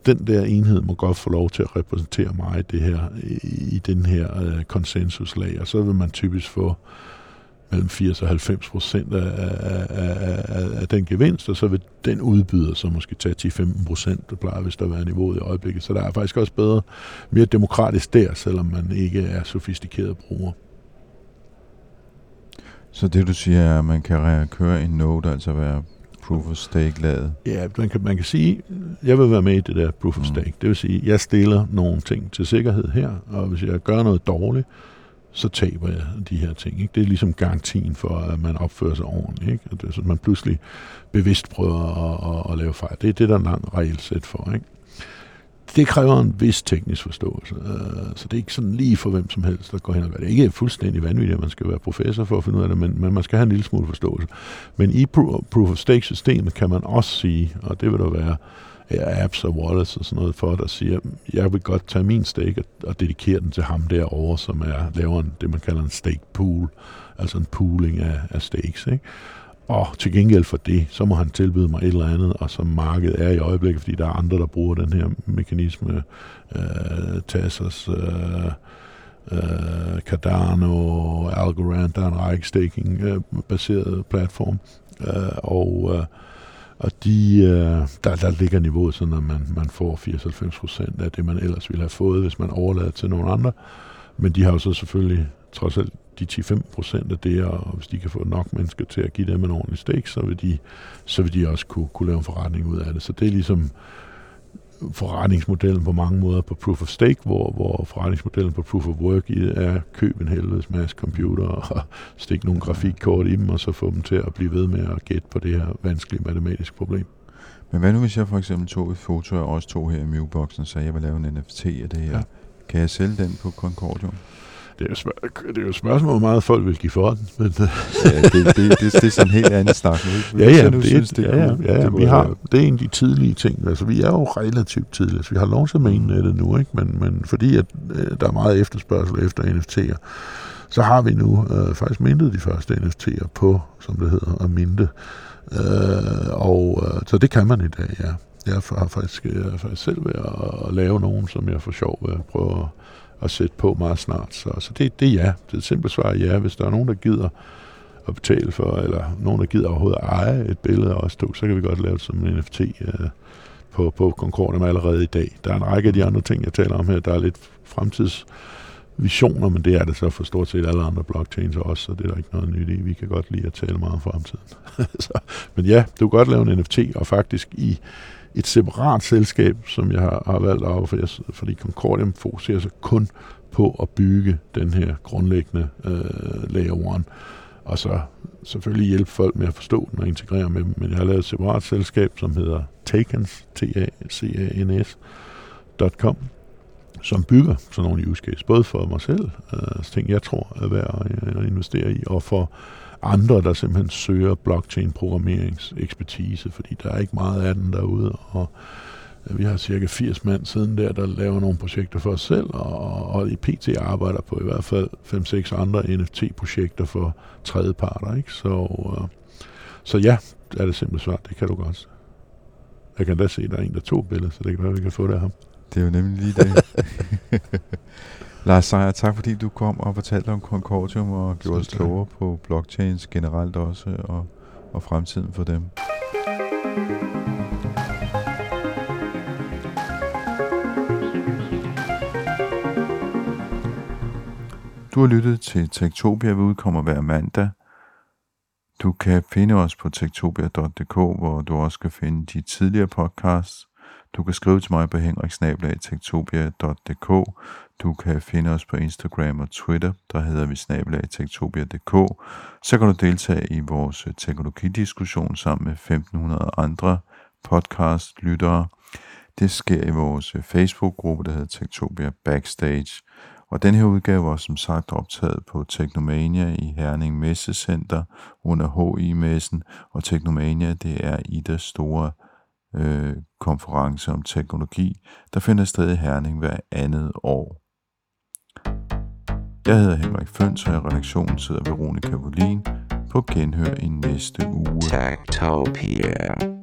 den der enhed må godt få lov til at repræsentere mig det her, i, i den her øh, konsensuslag, og så vil man typisk få mellem 80 og 90 procent af, af, af, af, af den gevinst, og så vil den udbyder så måske tage 10-15 procent, det plejer hvis der være niveauet i øjeblikket. Så der er faktisk også bedre, mere demokratisk der, selvom man ikke er sofistikeret bruger. Så det du siger er, at man kan køre en node, altså være proof of stake lavet? Ja, man kan, man kan sige, jeg vil være med i det der proof of mm. stake. Mm. Det vil sige, jeg stiller nogle ting til sikkerhed her, og hvis jeg gør noget dårligt, så taber jeg de her ting. Ikke? Det er ligesom garantien for, at man opfører sig ordentligt. Ikke? At, det, så man pludselig bevidst prøver at, at, at lave fejl. Det er det, der er en lang regelsæt for. Ikke? Det kræver en vis teknisk forståelse. Øh, så det er ikke sådan lige for hvem som helst, der går hen og gør det. Ikke fuldstændig vanvittigt, at man skal være professor for at finde ud af det, men, men man skal have en lille smule forståelse. Men i proof of stake systemet kan man også sige, og det vil der være apps og wallets og sådan noget for, der siger, jeg vil godt tage min stake og, dedikere den til ham derovre, som er, laver en, det, man kalder en stake pool, altså en pooling af, af stakes. Ikke? Og til gengæld for det, så må han tilbyde mig et eller andet, og som markedet er i øjeblikket, fordi der er andre, der bruger den her mekanisme, øh, Tassos, øh, øh, Cardano, Algorand, der er en række staking-baseret øh, platform, øh, og øh, og de, øh, der, der ligger niveauet sådan, at man, man får 80-90 procent af det, man ellers ville have fået, hvis man overlader til nogle andre. Men de har jo så selvfølgelig trods alt de 10-15 procent af det, og hvis de kan få nok mennesker til at give dem en ordentlig stik, så vil de, så vil de også kunne, kunne lave en forretning ud af det. Så det er ligesom forretningsmodellen på mange måder på Proof of Stake, hvor, hvor forretningsmodellen på Proof of Work er køb en helvedes masse computer og stikke nogle grafikkort i dem, og så få dem til at blive ved med at gætte på det her vanskelige matematiske problem. Men hvad nu, hvis jeg for eksempel tog et foto af os to her i Mewboxen at jeg vil lave en NFT af det her? Ja. Kan jeg sælge den på Concordium? Det er, jo det er jo et spørgsmål, hvor meget folk vil give for den. Men ja, det, det, det, det, er sådan en helt anden snak. Ja, ja, det, synes, det, ja, ja, ja, det, vi har, det er en af de tidlige ting. Altså, vi er jo relativt tidlige. Altså, vi har lov til at det nu, ikke? Men, men fordi at, øh, der er meget efterspørgsel efter NFT'er, så har vi nu øh, faktisk mintet de første NFT'er på, som det hedder, at minte. Øh, og øh, så det kan man i dag, ja. Jeg har faktisk, jeg har faktisk selv ved at lave nogen, som jeg for sjov vil prøve at at sætte på meget snart. Så, så det, det er ja. Det er et simpelt svar ja. Hvis der er nogen, der gider at betale for, eller nogen, der gider overhovedet at eje et billede af os to, så kan vi godt lave det som en NFT øh, på, på Concordium allerede i dag. Der er en række af de andre ting, jeg taler om her, der er lidt fremtidsvisioner, men det er det så for stort set alle andre blockchains også, så det er der ikke noget nyt i. Vi kan godt lide at tale meget om fremtiden. så, men ja, du kan godt lave en NFT, og faktisk i et separat selskab, som jeg har, har valgt af, for fordi Concordium fokuserer sig kun på at bygge den her grundlæggende øh, layer 1, og så selvfølgelig hjælpe folk med at forstå den og integrere med dem. Men jeg har lavet et separat selskab, som hedder Takens, t a c a n scom som bygger sådan nogle use case, både for mig selv, øh, ting jeg tror er værd at, øh, at investere i, og for andre, der simpelthen søger blockchain-programmeringsekspertise, fordi der er ikke meget af den derude, og øh, vi har cirka 80 mand siden der, der laver nogle projekter for os selv, og, og i PT arbejder på i hvert fald 5-6 andre NFT-projekter for tredjeparter. Ikke? Så, uh, så ja, er det simpelthen svært. Det kan du godt. Jeg kan da se, at der er en, der tog billeder, så det kan være, at vi kan få det af ham. Det er jo nemlig lige det. Lars Seier, tak fordi du kom og fortalte om Concordium og gjorde os klogere på blockchains generelt også, og, og fremtiden for dem. Du har lyttet til Tektopia, vi udkommer hver mandag. Du kan finde os på tektopia.dk, hvor du også kan finde de tidligere podcasts. Du kan skrive til mig på henriksnabelagtektopia.dk. Du kan finde os på Instagram og Twitter, der hedder vi snabelagtektopia.dk. Så kan du deltage i vores øh, teknologidiskussion sammen med 1500 andre podcast-lyttere. Det sker i vores øh, Facebook-gruppe, der hedder Tektopia Backstage. Og den her udgave var som sagt optaget på Teknomania i Herning Messecenter under HI-messen, og Teknomania det er i det store øh, konference om teknologi, der finder sted i Herning hver andet år. Jeg hedder Henrik Føns, og i redaktionen sidder Veronica Volin på genhør i næste uge. Tektopia.